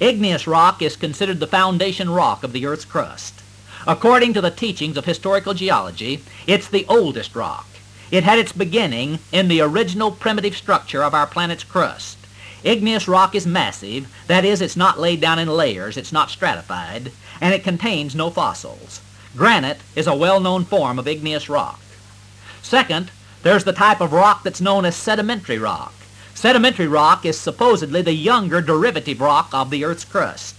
Igneous rock is considered the foundation rock of the Earth's crust. According to the teachings of historical geology, it's the oldest rock. It had its beginning in the original primitive structure of our planet's crust. Igneous rock is massive, that is, it's not laid down in layers, it's not stratified, and it contains no fossils. Granite is a well-known form of igneous rock. Second, there's the type of rock that's known as sedimentary rock. Sedimentary rock is supposedly the younger derivative rock of the Earth's crust.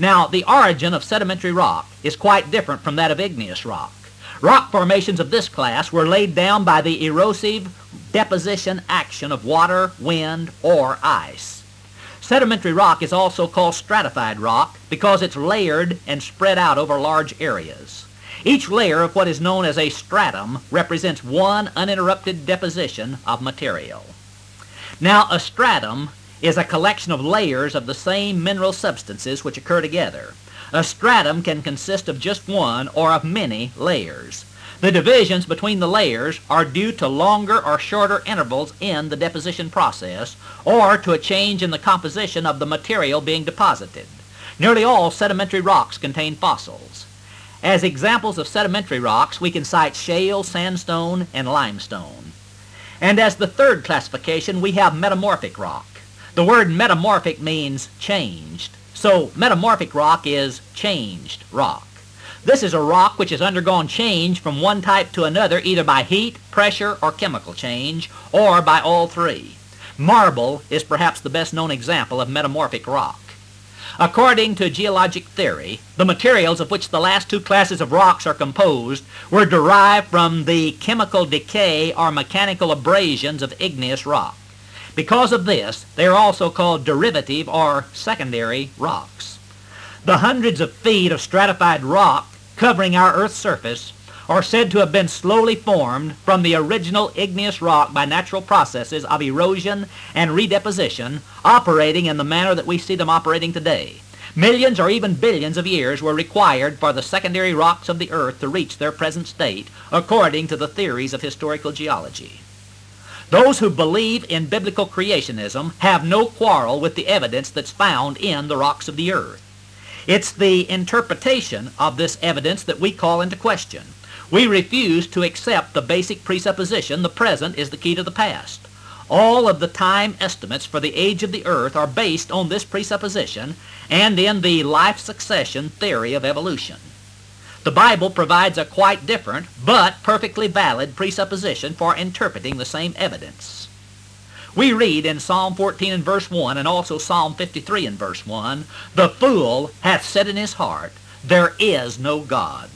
Now, the origin of sedimentary rock is quite different from that of igneous rock. Rock formations of this class were laid down by the erosive deposition action of water, wind, or ice. Sedimentary rock is also called stratified rock because it's layered and spread out over large areas. Each layer of what is known as a stratum represents one uninterrupted deposition of material. Now, a stratum is a collection of layers of the same mineral substances which occur together. A stratum can consist of just one or of many layers. The divisions between the layers are due to longer or shorter intervals in the deposition process or to a change in the composition of the material being deposited. Nearly all sedimentary rocks contain fossils. As examples of sedimentary rocks, we can cite shale, sandstone, and limestone. And as the third classification, we have metamorphic rock. The word metamorphic means changed. So metamorphic rock is changed rock. This is a rock which has undergone change from one type to another either by heat, pressure, or chemical change, or by all three. Marble is perhaps the best known example of metamorphic rock. According to geologic theory, the materials of which the last two classes of rocks are composed were derived from the chemical decay or mechanical abrasions of igneous rock. Because of this, they are also called derivative or secondary rocks. The hundreds of feet of stratified rock covering our Earth's surface are said to have been slowly formed from the original igneous rock by natural processes of erosion and redeposition operating in the manner that we see them operating today. Millions or even billions of years were required for the secondary rocks of the earth to reach their present state, according to the theories of historical geology. Those who believe in biblical creationism have no quarrel with the evidence that's found in the rocks of the earth. It's the interpretation of this evidence that we call into question. We refuse to accept the basic presupposition the present is the key to the past. All of the time estimates for the age of the earth are based on this presupposition and in the life succession theory of evolution. The Bible provides a quite different but perfectly valid presupposition for interpreting the same evidence. We read in Psalm 14 and verse 1 and also Psalm 53 and verse 1, The fool hath said in his heart, There is no God.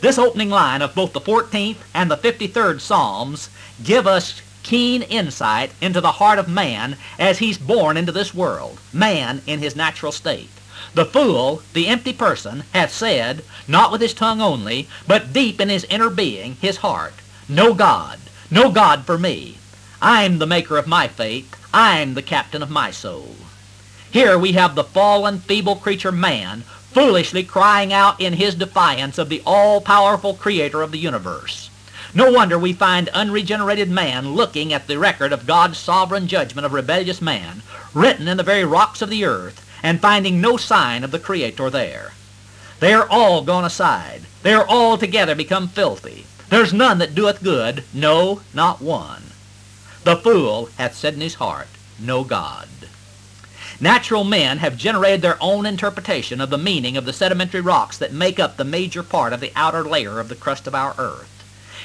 This opening line of both the 14th and the 53rd Psalms give us keen insight into the heart of man as he's born into this world, man in his natural state. The fool, the empty person, hath said, not with his tongue only, but deep in his inner being, his heart, No God, no God for me. I'm the maker of my fate. I'm the captain of my soul. Here we have the fallen, feeble creature man foolishly crying out in his defiance of the all-powerful creator of the universe. No wonder we find unregenerated man looking at the record of God's sovereign judgment of rebellious man, written in the very rocks of the earth, and finding no sign of the Creator there. They are all gone aside. They are all together become filthy. There's none that doeth good, no, not one. The fool hath said in his heart, No God. Natural men have generated their own interpretation of the meaning of the sedimentary rocks that make up the major part of the outer layer of the crust of our earth.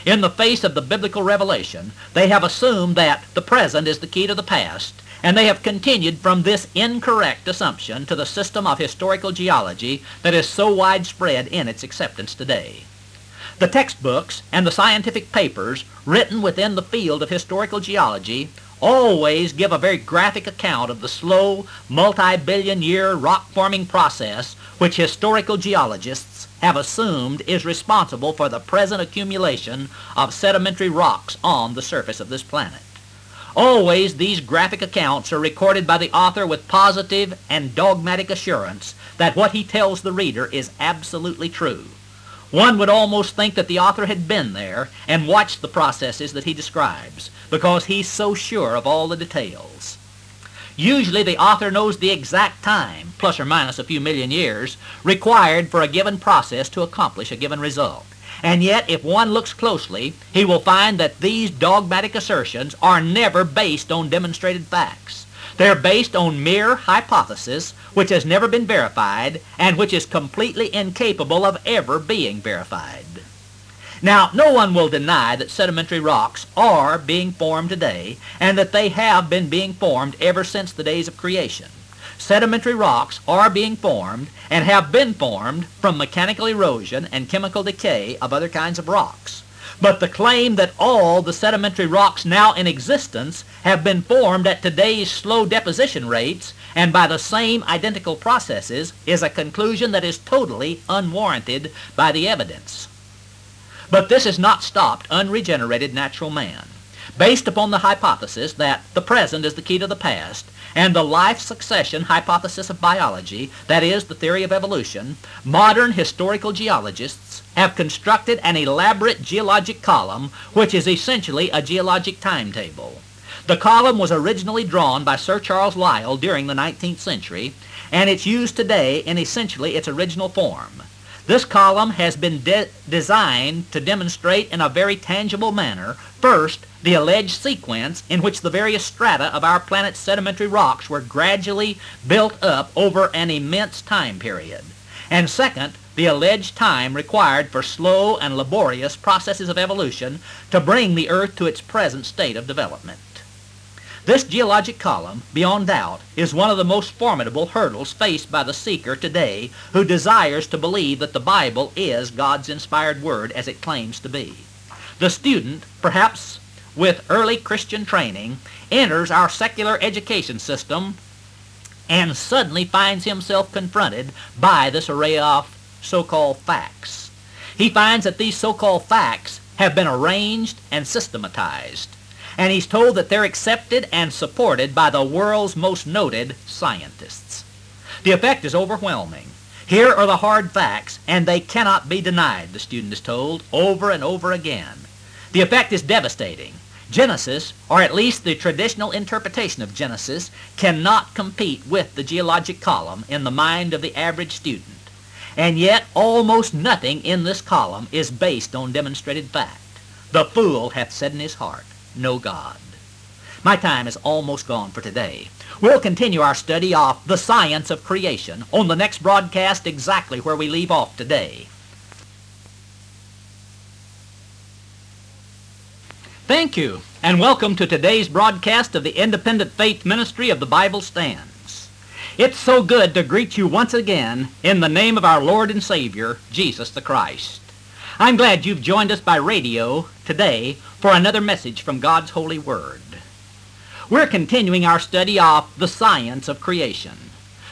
In the face of the biblical revelation, they have assumed that the present is the key to the past, and they have continued from this incorrect assumption to the system of historical geology that is so widespread in its acceptance today. The textbooks and the scientific papers written within the field of historical geology always give a very graphic account of the slow, multi-billion year rock-forming process which historical geologists have assumed is responsible for the present accumulation of sedimentary rocks on the surface of this planet. Always these graphic accounts are recorded by the author with positive and dogmatic assurance that what he tells the reader is absolutely true. One would almost think that the author had been there and watched the processes that he describes because he's so sure of all the details. Usually the author knows the exact time, plus or minus a few million years, required for a given process to accomplish a given result. And yet, if one looks closely, he will find that these dogmatic assertions are never based on demonstrated facts. They're based on mere hypothesis, which has never been verified, and which is completely incapable of ever being verified. Now, no one will deny that sedimentary rocks are being formed today, and that they have been being formed ever since the days of creation. Sedimentary rocks are being formed and have been formed from mechanical erosion and chemical decay of other kinds of rocks. But the claim that all the sedimentary rocks now in existence have been formed at today's slow deposition rates and by the same identical processes is a conclusion that is totally unwarranted by the evidence. But this has not stopped unregenerated natural man. Based upon the hypothesis that the present is the key to the past, and the life succession hypothesis of biology, that is, the theory of evolution, modern historical geologists have constructed an elaborate geologic column which is essentially a geologic timetable. The column was originally drawn by Sir Charles Lyell during the 19th century, and it's used today in essentially its original form. This column has been de designed to demonstrate in a very tangible manner, first, the alleged sequence in which the various strata of our planet's sedimentary rocks were gradually built up over an immense time period. And second, the alleged time required for slow and laborious processes of evolution to bring the Earth to its present state of development. This geologic column, beyond doubt, is one of the most formidable hurdles faced by the seeker today who desires to believe that the Bible is God's inspired word as it claims to be. The student, perhaps with early Christian training, enters our secular education system and suddenly finds himself confronted by this array of so-called facts. He finds that these so-called facts have been arranged and systematized and he's told that they're accepted and supported by the world's most noted scientists. The effect is overwhelming. Here are the hard facts, and they cannot be denied, the student is told, over and over again. The effect is devastating. Genesis, or at least the traditional interpretation of Genesis, cannot compete with the geologic column in the mind of the average student. And yet almost nothing in this column is based on demonstrated fact. The fool hath said in his heart, no God. My time is almost gone for today. We'll continue our study of the science of creation on the next broadcast exactly where we leave off today. Thank you, and welcome to today's broadcast of the Independent Faith Ministry of the Bible Stands. It's so good to greet you once again in the name of our Lord and Savior, Jesus the Christ. I'm glad you've joined us by radio today for another message from God's holy word. We're continuing our study of the science of creation.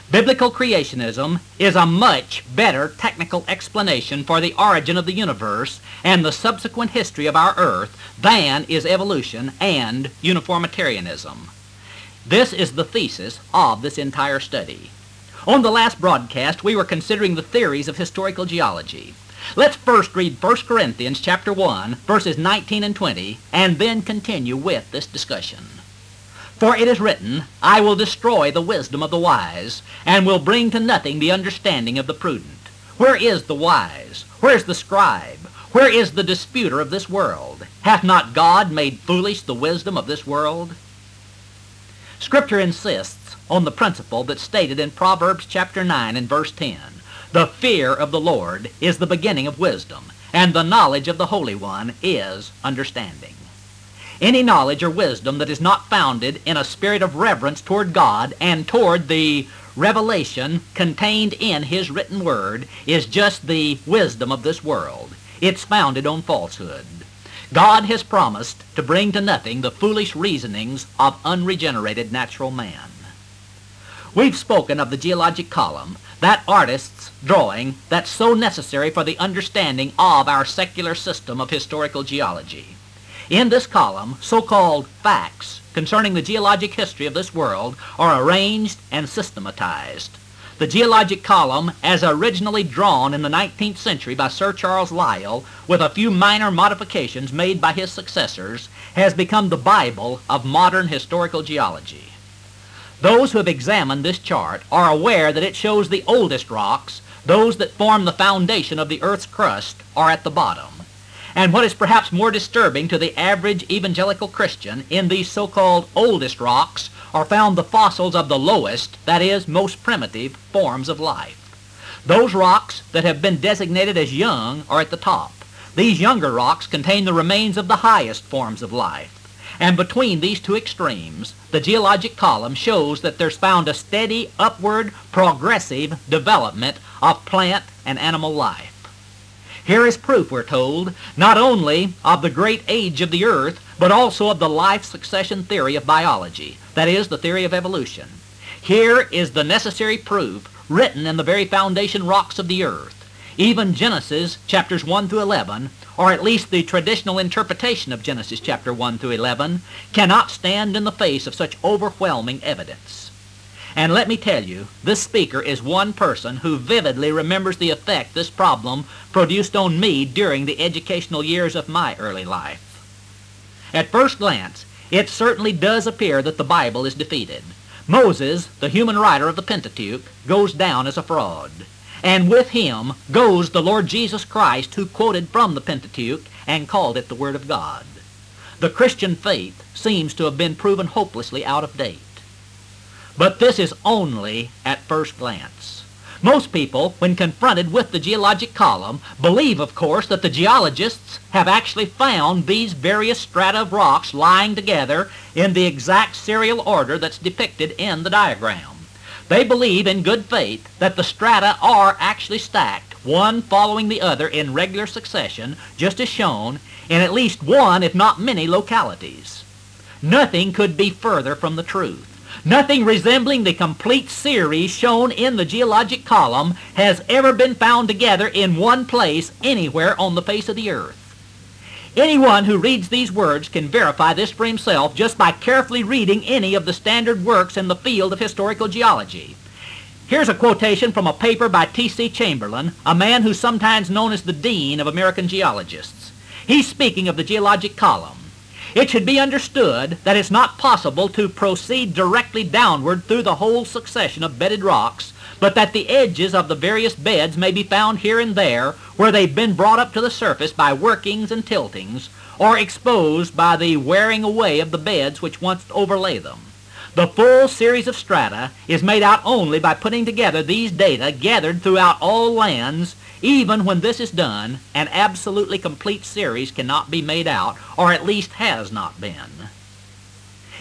Biblical creationism is a much better technical explanation for the origin of the universe and the subsequent history of our earth than is evolution and uniformitarianism. This is the thesis of this entire study. On the last broadcast, we were considering the theories of historical geology. Let's first read 1 Corinthians chapter 1, verses 19 and 20, and then continue with this discussion. For it is written, I will destroy the wisdom of the wise, and will bring to nothing the understanding of the prudent. Where is the wise? Where is the scribe? Where is the disputer of this world? Hath not God made foolish the wisdom of this world? Scripture insists on the principle that's stated in Proverbs chapter 9 and verse 10. The fear of the Lord is the beginning of wisdom, and the knowledge of the Holy One is understanding. Any knowledge or wisdom that is not founded in a spirit of reverence toward God and toward the revelation contained in His written word is just the wisdom of this world. It's founded on falsehood. God has promised to bring to nothing the foolish reasonings of unregenerated natural man. We've spoken of the geologic column, that artist's drawing that's so necessary for the understanding of our secular system of historical geology. In this column, so-called facts concerning the geologic history of this world are arranged and systematized. The geologic column, as originally drawn in the 19th century by Sir Charles Lyell, with a few minor modifications made by his successors, has become the Bible of modern historical geology. Those who have examined this chart are aware that it shows the oldest rocks, those that form the foundation of the Earth's crust, are at the bottom. And what is perhaps more disturbing to the average evangelical Christian, in these so-called oldest rocks are found the fossils of the lowest, that is, most primitive, forms of life. Those rocks that have been designated as young are at the top. These younger rocks contain the remains of the highest forms of life. And between these two extremes, the geologic column shows that there's found a steady, upward, progressive development of plant and animal life. Here is proof, we're told, not only of the great age of the earth, but also of the life succession theory of biology, that is, the theory of evolution. Here is the necessary proof written in the very foundation rocks of the earth. Even Genesis chapters 1 through 11, or at least the traditional interpretation of Genesis chapter 1 through 11, cannot stand in the face of such overwhelming evidence. And let me tell you, this speaker is one person who vividly remembers the effect this problem produced on me during the educational years of my early life. At first glance, it certainly does appear that the Bible is defeated. Moses, the human writer of the Pentateuch, goes down as a fraud. And with him goes the Lord Jesus Christ who quoted from the Pentateuch and called it the Word of God. The Christian faith seems to have been proven hopelessly out of date. But this is only at first glance. Most people, when confronted with the geologic column, believe, of course, that the geologists have actually found these various strata of rocks lying together in the exact serial order that's depicted in the diagram. They believe in good faith that the strata are actually stacked, one following the other in regular succession, just as shown, in at least one, if not many, localities. Nothing could be further from the truth. Nothing resembling the complete series shown in the geologic column has ever been found together in one place anywhere on the face of the earth. Anyone who reads these words can verify this for himself just by carefully reading any of the standard works in the field of historical geology. Here's a quotation from a paper by T.C. Chamberlin, a man who's sometimes known as the Dean of American Geologists. He's speaking of the geologic column. It should be understood that it's not possible to proceed directly downward through the whole succession of bedded rocks, but that the edges of the various beds may be found here and there where they've been brought up to the surface by workings and tiltings, or exposed by the wearing away of the beds which once overlay them. The full series of strata is made out only by putting together these data gathered throughout all lands even when this is done, an absolutely complete series cannot be made out, or at least has not been.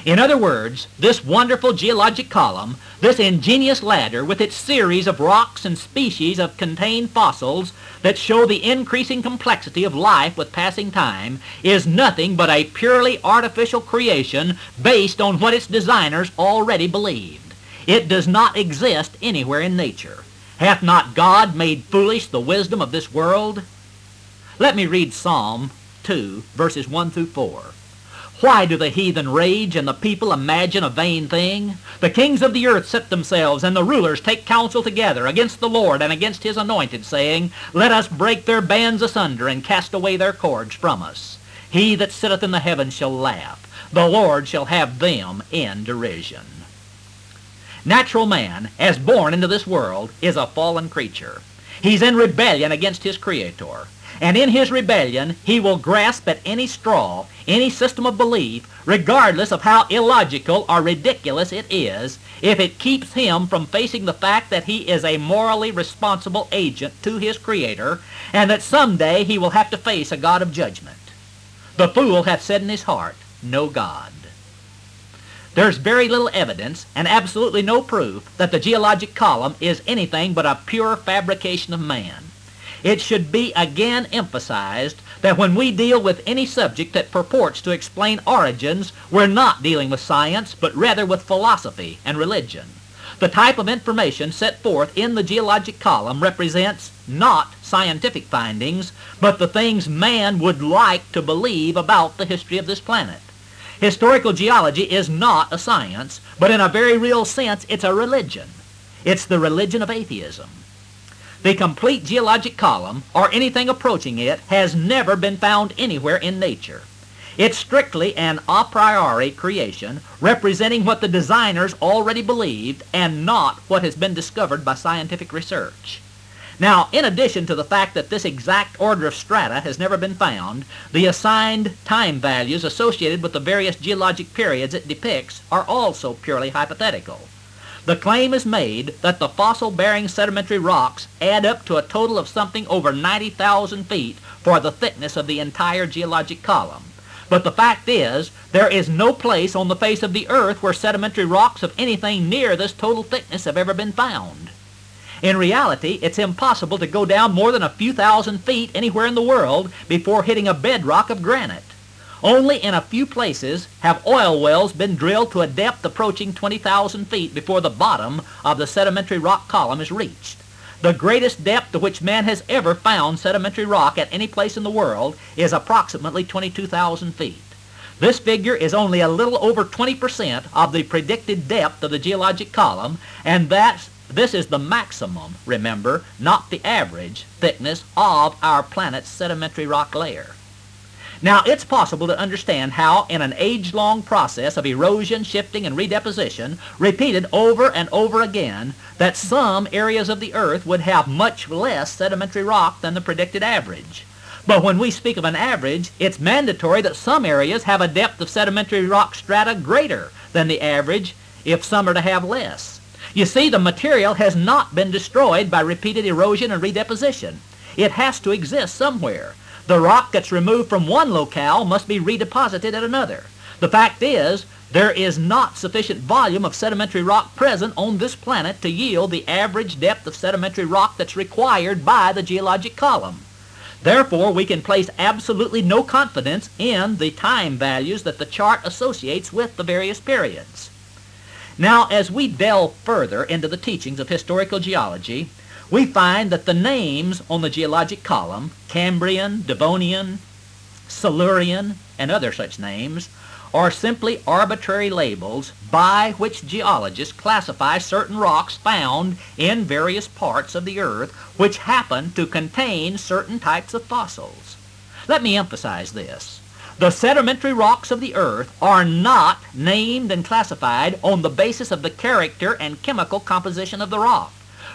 In other words, this wonderful geologic column, this ingenious ladder with its series of rocks and species of contained fossils that show the increasing complexity of life with passing time, is nothing but a purely artificial creation based on what its designers already believed. It does not exist anywhere in nature. Hath not God made foolish the wisdom of this world? Let me read Psalm 2, verses 1 through 4. Why do the heathen rage and the people imagine a vain thing? The kings of the earth set themselves, and the rulers take counsel together against the Lord and against his anointed, saying, Let us break their bands asunder and cast away their cords from us. He that sitteth in the heavens shall laugh. The Lord shall have them in derision. Natural man, as born into this world, is a fallen creature. He's in rebellion against his Creator. And in his rebellion, he will grasp at any straw, any system of belief, regardless of how illogical or ridiculous it is, if it keeps him from facing the fact that he is a morally responsible agent to his Creator, and that someday he will have to face a God of judgment. The fool hath said in his heart, No God. There's very little evidence and absolutely no proof that the geologic column is anything but a pure fabrication of man. It should be again emphasized that when we deal with any subject that purports to explain origins, we're not dealing with science, but rather with philosophy and religion. The type of information set forth in the geologic column represents not scientific findings, but the things man would like to believe about the history of this planet. Historical geology is not a science, but in a very real sense, it's a religion. It's the religion of atheism. The complete geologic column, or anything approaching it, has never been found anywhere in nature. It's strictly an a priori creation, representing what the designers already believed and not what has been discovered by scientific research. Now, in addition to the fact that this exact order of strata has never been found, the assigned time values associated with the various geologic periods it depicts are also purely hypothetical. The claim is made that the fossil-bearing sedimentary rocks add up to a total of something over 90,000 feet for the thickness of the entire geologic column. But the fact is, there is no place on the face of the earth where sedimentary rocks of anything near this total thickness have ever been found. In reality, it's impossible to go down more than a few thousand feet anywhere in the world before hitting a bedrock of granite. Only in a few places have oil wells been drilled to a depth approaching 20,000 feet before the bottom of the sedimentary rock column is reached. The greatest depth to which man has ever found sedimentary rock at any place in the world is approximately 22,000 feet. This figure is only a little over 20% of the predicted depth of the geologic column, and that's, this is the maximum, remember, not the average, thickness of our planet's sedimentary rock layer. Now, it's possible to understand how, in an age-long process of erosion, shifting, and redeposition, repeated over and over again, that some areas of the earth would have much less sedimentary rock than the predicted average. But when we speak of an average, it's mandatory that some areas have a depth of sedimentary rock strata greater than the average if some are to have less. You see, the material has not been destroyed by repeated erosion and redeposition. It has to exist somewhere. The rock that's removed from one locale must be redeposited at another. The fact is, there is not sufficient volume of sedimentary rock present on this planet to yield the average depth of sedimentary rock that's required by the geologic column. Therefore, we can place absolutely no confidence in the time values that the chart associates with the various periods. Now, as we delve further into the teachings of historical geology, we find that the names on the geologic column, Cambrian, Devonian, Silurian, and other such names, are simply arbitrary labels by which geologists classify certain rocks found in various parts of the earth which happen to contain certain types of fossils. Let me emphasize this. The sedimentary rocks of the earth are not named and classified on the basis of the character and chemical composition of the rock.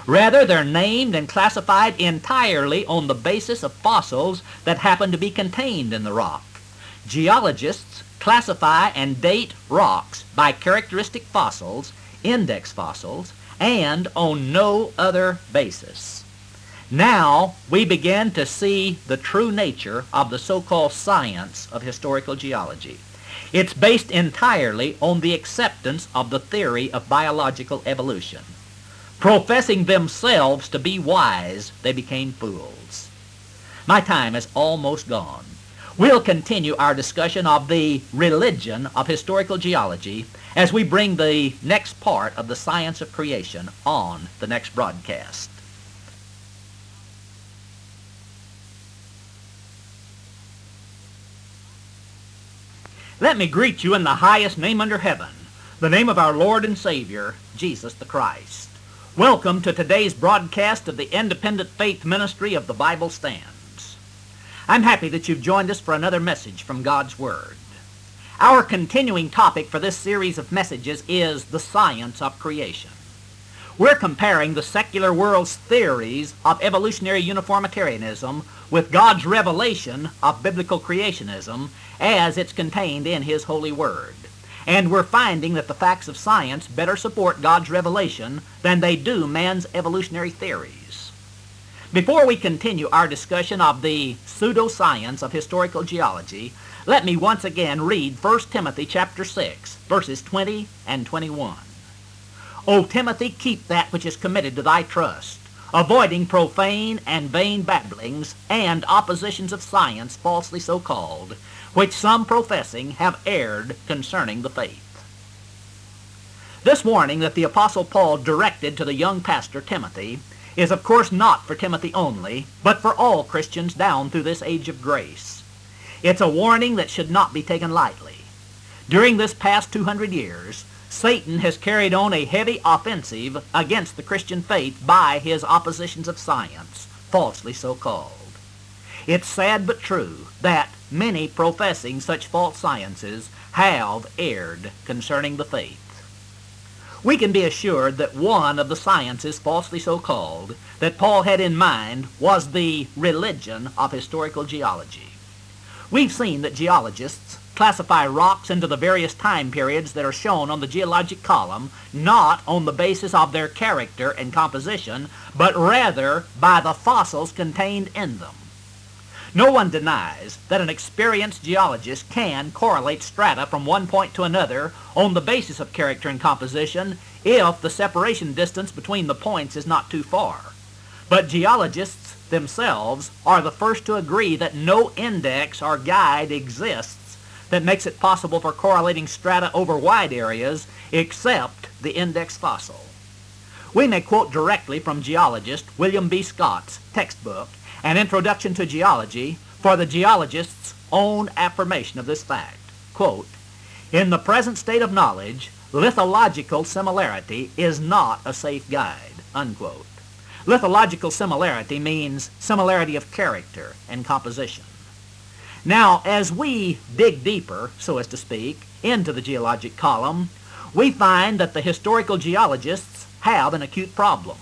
Rather, they're named and classified entirely on the basis of fossils that happen to be contained in the rock. Geologists classify and date rocks by characteristic fossils, index fossils, and on no other basis. Now we begin to see the true nature of the so-called science of historical geology. It's based entirely on the acceptance of the theory of biological evolution. Professing themselves to be wise, they became fools. My time is almost gone. We'll continue our discussion of the religion of historical geology as we bring the next part of the science of creation on the next broadcast. Let me greet you in the highest name under heaven, the name of our Lord and Savior, Jesus the Christ. Welcome to today's broadcast of the Independent Faith Ministry of the Bible Stands. I'm happy that you've joined us for another message from God's Word. Our continuing topic for this series of messages is the science of creation. We're comparing the secular world's theories of evolutionary uniformitarianism with God's revelation of biblical creationism as it's contained in His holy word. And we're finding that the facts of science better support God's revelation than they do man's evolutionary theories. Before we continue our discussion of the pseudoscience of historical geology, let me once again read 1 Timothy chapter 6, verses 20 and 21. O Timothy, keep that which is committed to thy trust, avoiding profane and vain babblings and oppositions of science falsely so called, which some professing have erred concerning the faith. This warning that the Apostle Paul directed to the young pastor Timothy is of course not for Timothy only, but for all Christians down through this age of grace. It's a warning that should not be taken lightly. During this past 200 years, Satan has carried on a heavy offensive against the Christian faith by his oppositions of science, falsely so called. It's sad but true that many professing such false sciences have erred concerning the faith. We can be assured that one of the sciences falsely so called that Paul had in mind was the religion of historical geology. We've seen that geologists classify rocks into the various time periods that are shown on the geologic column, not on the basis of their character and composition, but rather by the fossils contained in them. No one denies that an experienced geologist can correlate strata from one point to another on the basis of character and composition if the separation distance between the points is not too far. But geologists themselves are the first to agree that no index or guide exists that makes it possible for correlating strata over wide areas except the index fossil. We may quote directly from geologist William B. Scott's textbook, An Introduction to Geology, for the geologist's own affirmation of this fact. Quote, In the present state of knowledge, lithological similarity is not a safe guide. Unquote. Lithological similarity means similarity of character and composition. Now, as we dig deeper, so as to speak, into the geologic column, we find that the historical geologists have an acute problem.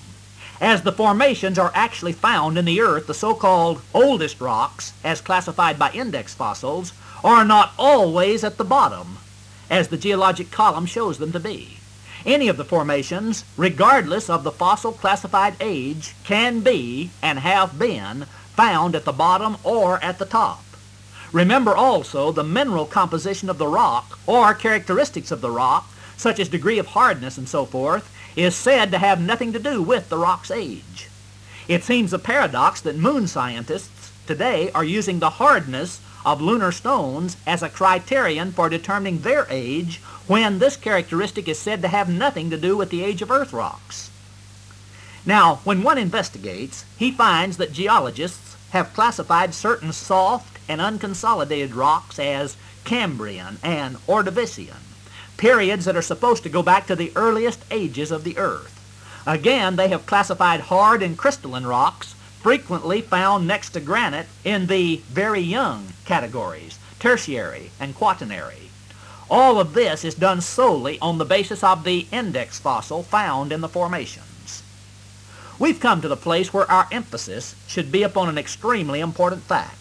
As the formations are actually found in the earth, the so-called oldest rocks, as classified by index fossils, are not always at the bottom, as the geologic column shows them to be. Any of the formations, regardless of the fossil classified age, can be, and have been, found at the bottom or at the top. Remember also the mineral composition of the rock or characteristics of the rock, such as degree of hardness and so forth, is said to have nothing to do with the rock's age. It seems a paradox that moon scientists today are using the hardness of lunar stones as a criterion for determining their age when this characteristic is said to have nothing to do with the age of earth rocks. Now, when one investigates, he finds that geologists have classified certain soft and unconsolidated rocks as Cambrian and Ordovician, periods that are supposed to go back to the earliest ages of the earth. Again, they have classified hard and crystalline rocks, frequently found next to granite, in the very young categories, tertiary and quaternary. All of this is done solely on the basis of the index fossil found in the formations. We've come to the place where our emphasis should be upon an extremely important fact.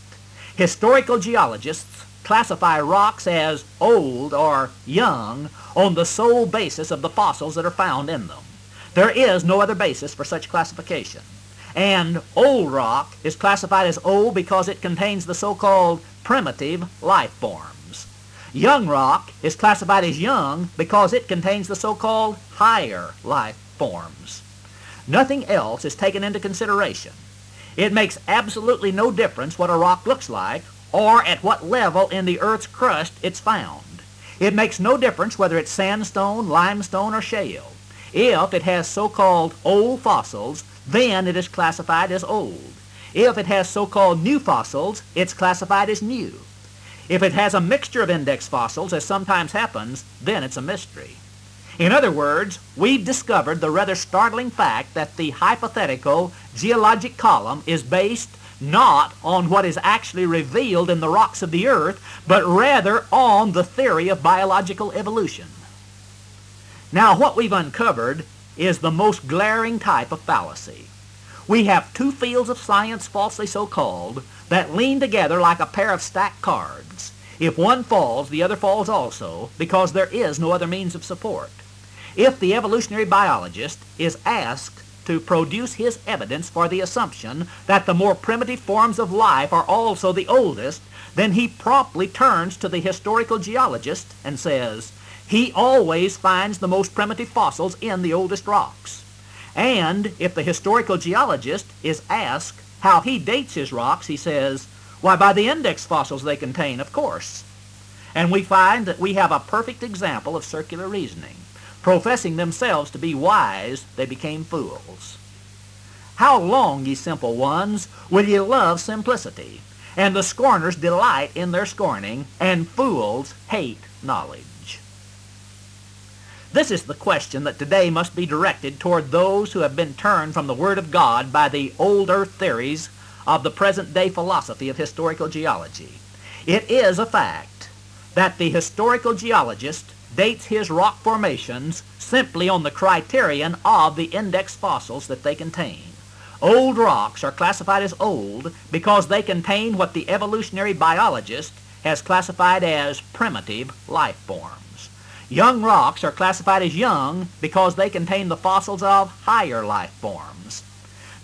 Historical geologists classify rocks as old or young on the sole basis of the fossils that are found in them. There is no other basis for such classification. And old rock is classified as old because it contains the so-called primitive life forms. Young rock is classified as young because it contains the so-called higher life forms. Nothing else is taken into consideration. It makes absolutely no difference what a rock looks like or at what level in the Earth's crust it's found. It makes no difference whether it's sandstone, limestone, or shale. If it has so-called old fossils, then it is classified as old. If it has so-called new fossils, it's classified as new. If it has a mixture of index fossils, as sometimes happens, then it's a mystery. In other words, we've discovered the rather startling fact that the hypothetical geologic column is based not on what is actually revealed in the rocks of the earth, but rather on the theory of biological evolution. Now, what we've uncovered is the most glaring type of fallacy. We have two fields of science, falsely so called, that lean together like a pair of stacked cards. If one falls, the other falls also, because there is no other means of support. If the evolutionary biologist is asked to produce his evidence for the assumption that the more primitive forms of life are also the oldest, then he promptly turns to the historical geologist and says, he always finds the most primitive fossils in the oldest rocks. And if the historical geologist is asked how he dates his rocks, he says, why, by the index fossils they contain, of course. And we find that we have a perfect example of circular reasoning. Professing themselves to be wise, they became fools. How long, ye simple ones, will ye love simplicity? And the scorners delight in their scorning, and fools hate knowledge. This is the question that today must be directed toward those who have been turned from the Word of God by the old earth theories of the present day philosophy of historical geology. It is a fact that the historical geologist dates his rock formations simply on the criterion of the index fossils that they contain. Old rocks are classified as old because they contain what the evolutionary biologist has classified as primitive life forms. Young rocks are classified as young because they contain the fossils of higher life forms.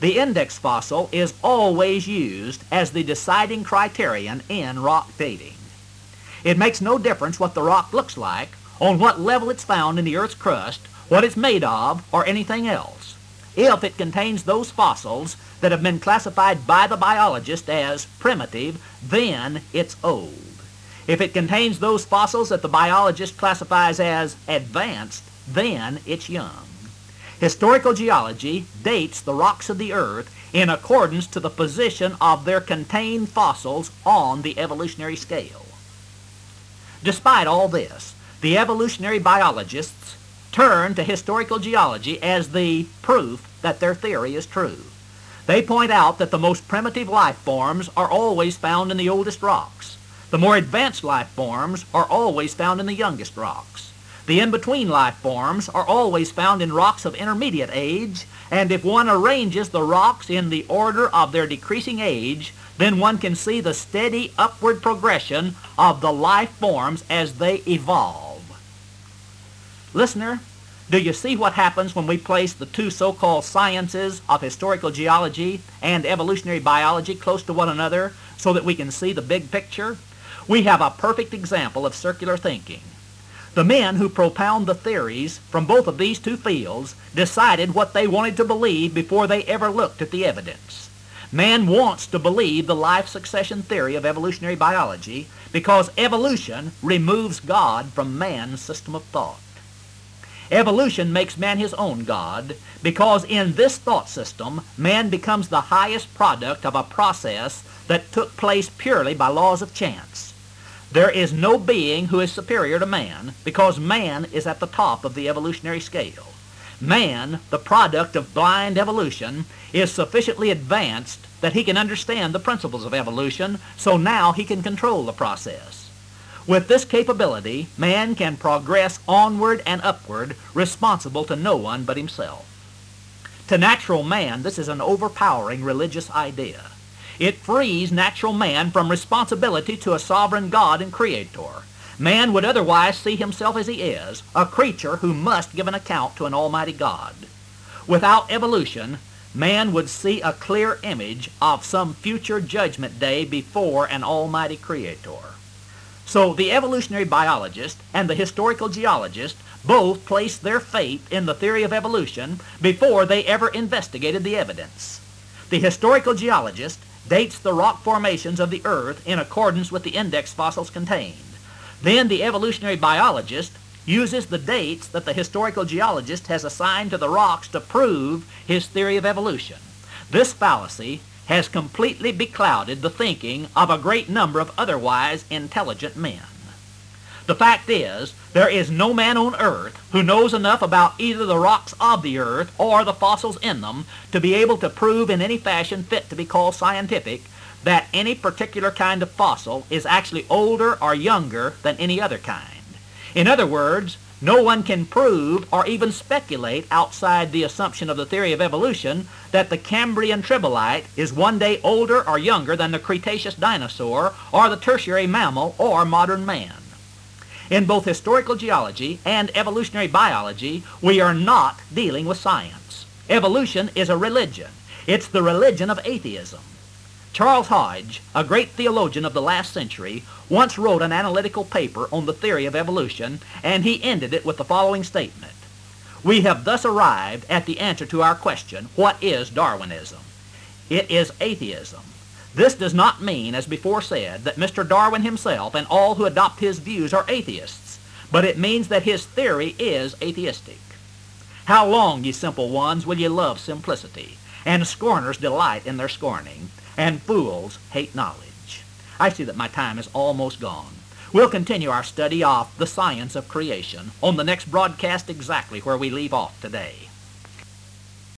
The index fossil is always used as the deciding criterion in rock dating. It makes no difference what the rock looks like on what level it's found in the Earth's crust, what it's made of, or anything else. If it contains those fossils that have been classified by the biologist as primitive, then it's old. If it contains those fossils that the biologist classifies as advanced, then it's young. Historical geology dates the rocks of the earth in accordance to the position of their contained fossils on the evolutionary scale. Despite all this, the evolutionary biologists turn to historical geology as the proof that their theory is true. They point out that the most primitive life forms are always found in the oldest rocks. The more advanced life forms are always found in the youngest rocks. The in-between life forms are always found in rocks of intermediate age, and if one arranges the rocks in the order of their decreasing age, then one can see the steady upward progression of the life forms as they evolve. Listener, do you see what happens when we place the two so-called sciences of historical geology and evolutionary biology close to one another so that we can see the big picture? We have a perfect example of circular thinking. The men who propound the theories from both of these two fields decided what they wanted to believe before they ever looked at the evidence. Man wants to believe the life succession theory of evolutionary biology because evolution removes God from man's system of thought. Evolution makes man his own God because in this thought system, man becomes the highest product of a process that took place purely by laws of chance. There is no being who is superior to man because man is at the top of the evolutionary scale. Man, the product of blind evolution, is sufficiently advanced that he can understand the principles of evolution, so now he can control the process. With this capability, man can progress onward and upward, responsible to no one but himself. To natural man, this is an overpowering religious idea. It frees natural man from responsibility to a sovereign God and Creator. Man would otherwise see himself as he is, a creature who must give an account to an almighty God. Without evolution, man would see a clear image of some future judgment day before an almighty Creator. So the evolutionary biologist and the historical geologist both placed their faith in the theory of evolution before they ever investigated the evidence. The historical geologist dates the rock formations of the earth in accordance with the index fossils contained. Then the evolutionary biologist uses the dates that the historical geologist has assigned to the rocks to prove his theory of evolution. This fallacy has completely beclouded the thinking of a great number of otherwise intelligent men. The fact is, there is no man on earth who knows enough about either the rocks of the earth or the fossils in them to be able to prove in any fashion fit to be called scientific that any particular kind of fossil is actually older or younger than any other kind. In other words, no one can prove or even speculate outside the assumption of the theory of evolution that the Cambrian tribolite is one day older or younger than the Cretaceous dinosaur or the tertiary mammal or modern man. In both historical geology and evolutionary biology, we are not dealing with science. Evolution is a religion. It's the religion of atheism. Charles Hodge, a great theologian of the last century, once wrote an analytical paper on the theory of evolution, and he ended it with the following statement. We have thus arrived at the answer to our question, what is Darwinism? It is atheism. This does not mean, as before said, that Mr. Darwin himself and all who adopt his views are atheists, but it means that his theory is atheistic. How long, ye simple ones, will ye love simplicity? And scorners delight in their scorning and fools hate knowledge. I see that my time is almost gone. We'll continue our study of the science of creation on the next broadcast exactly where we leave off today.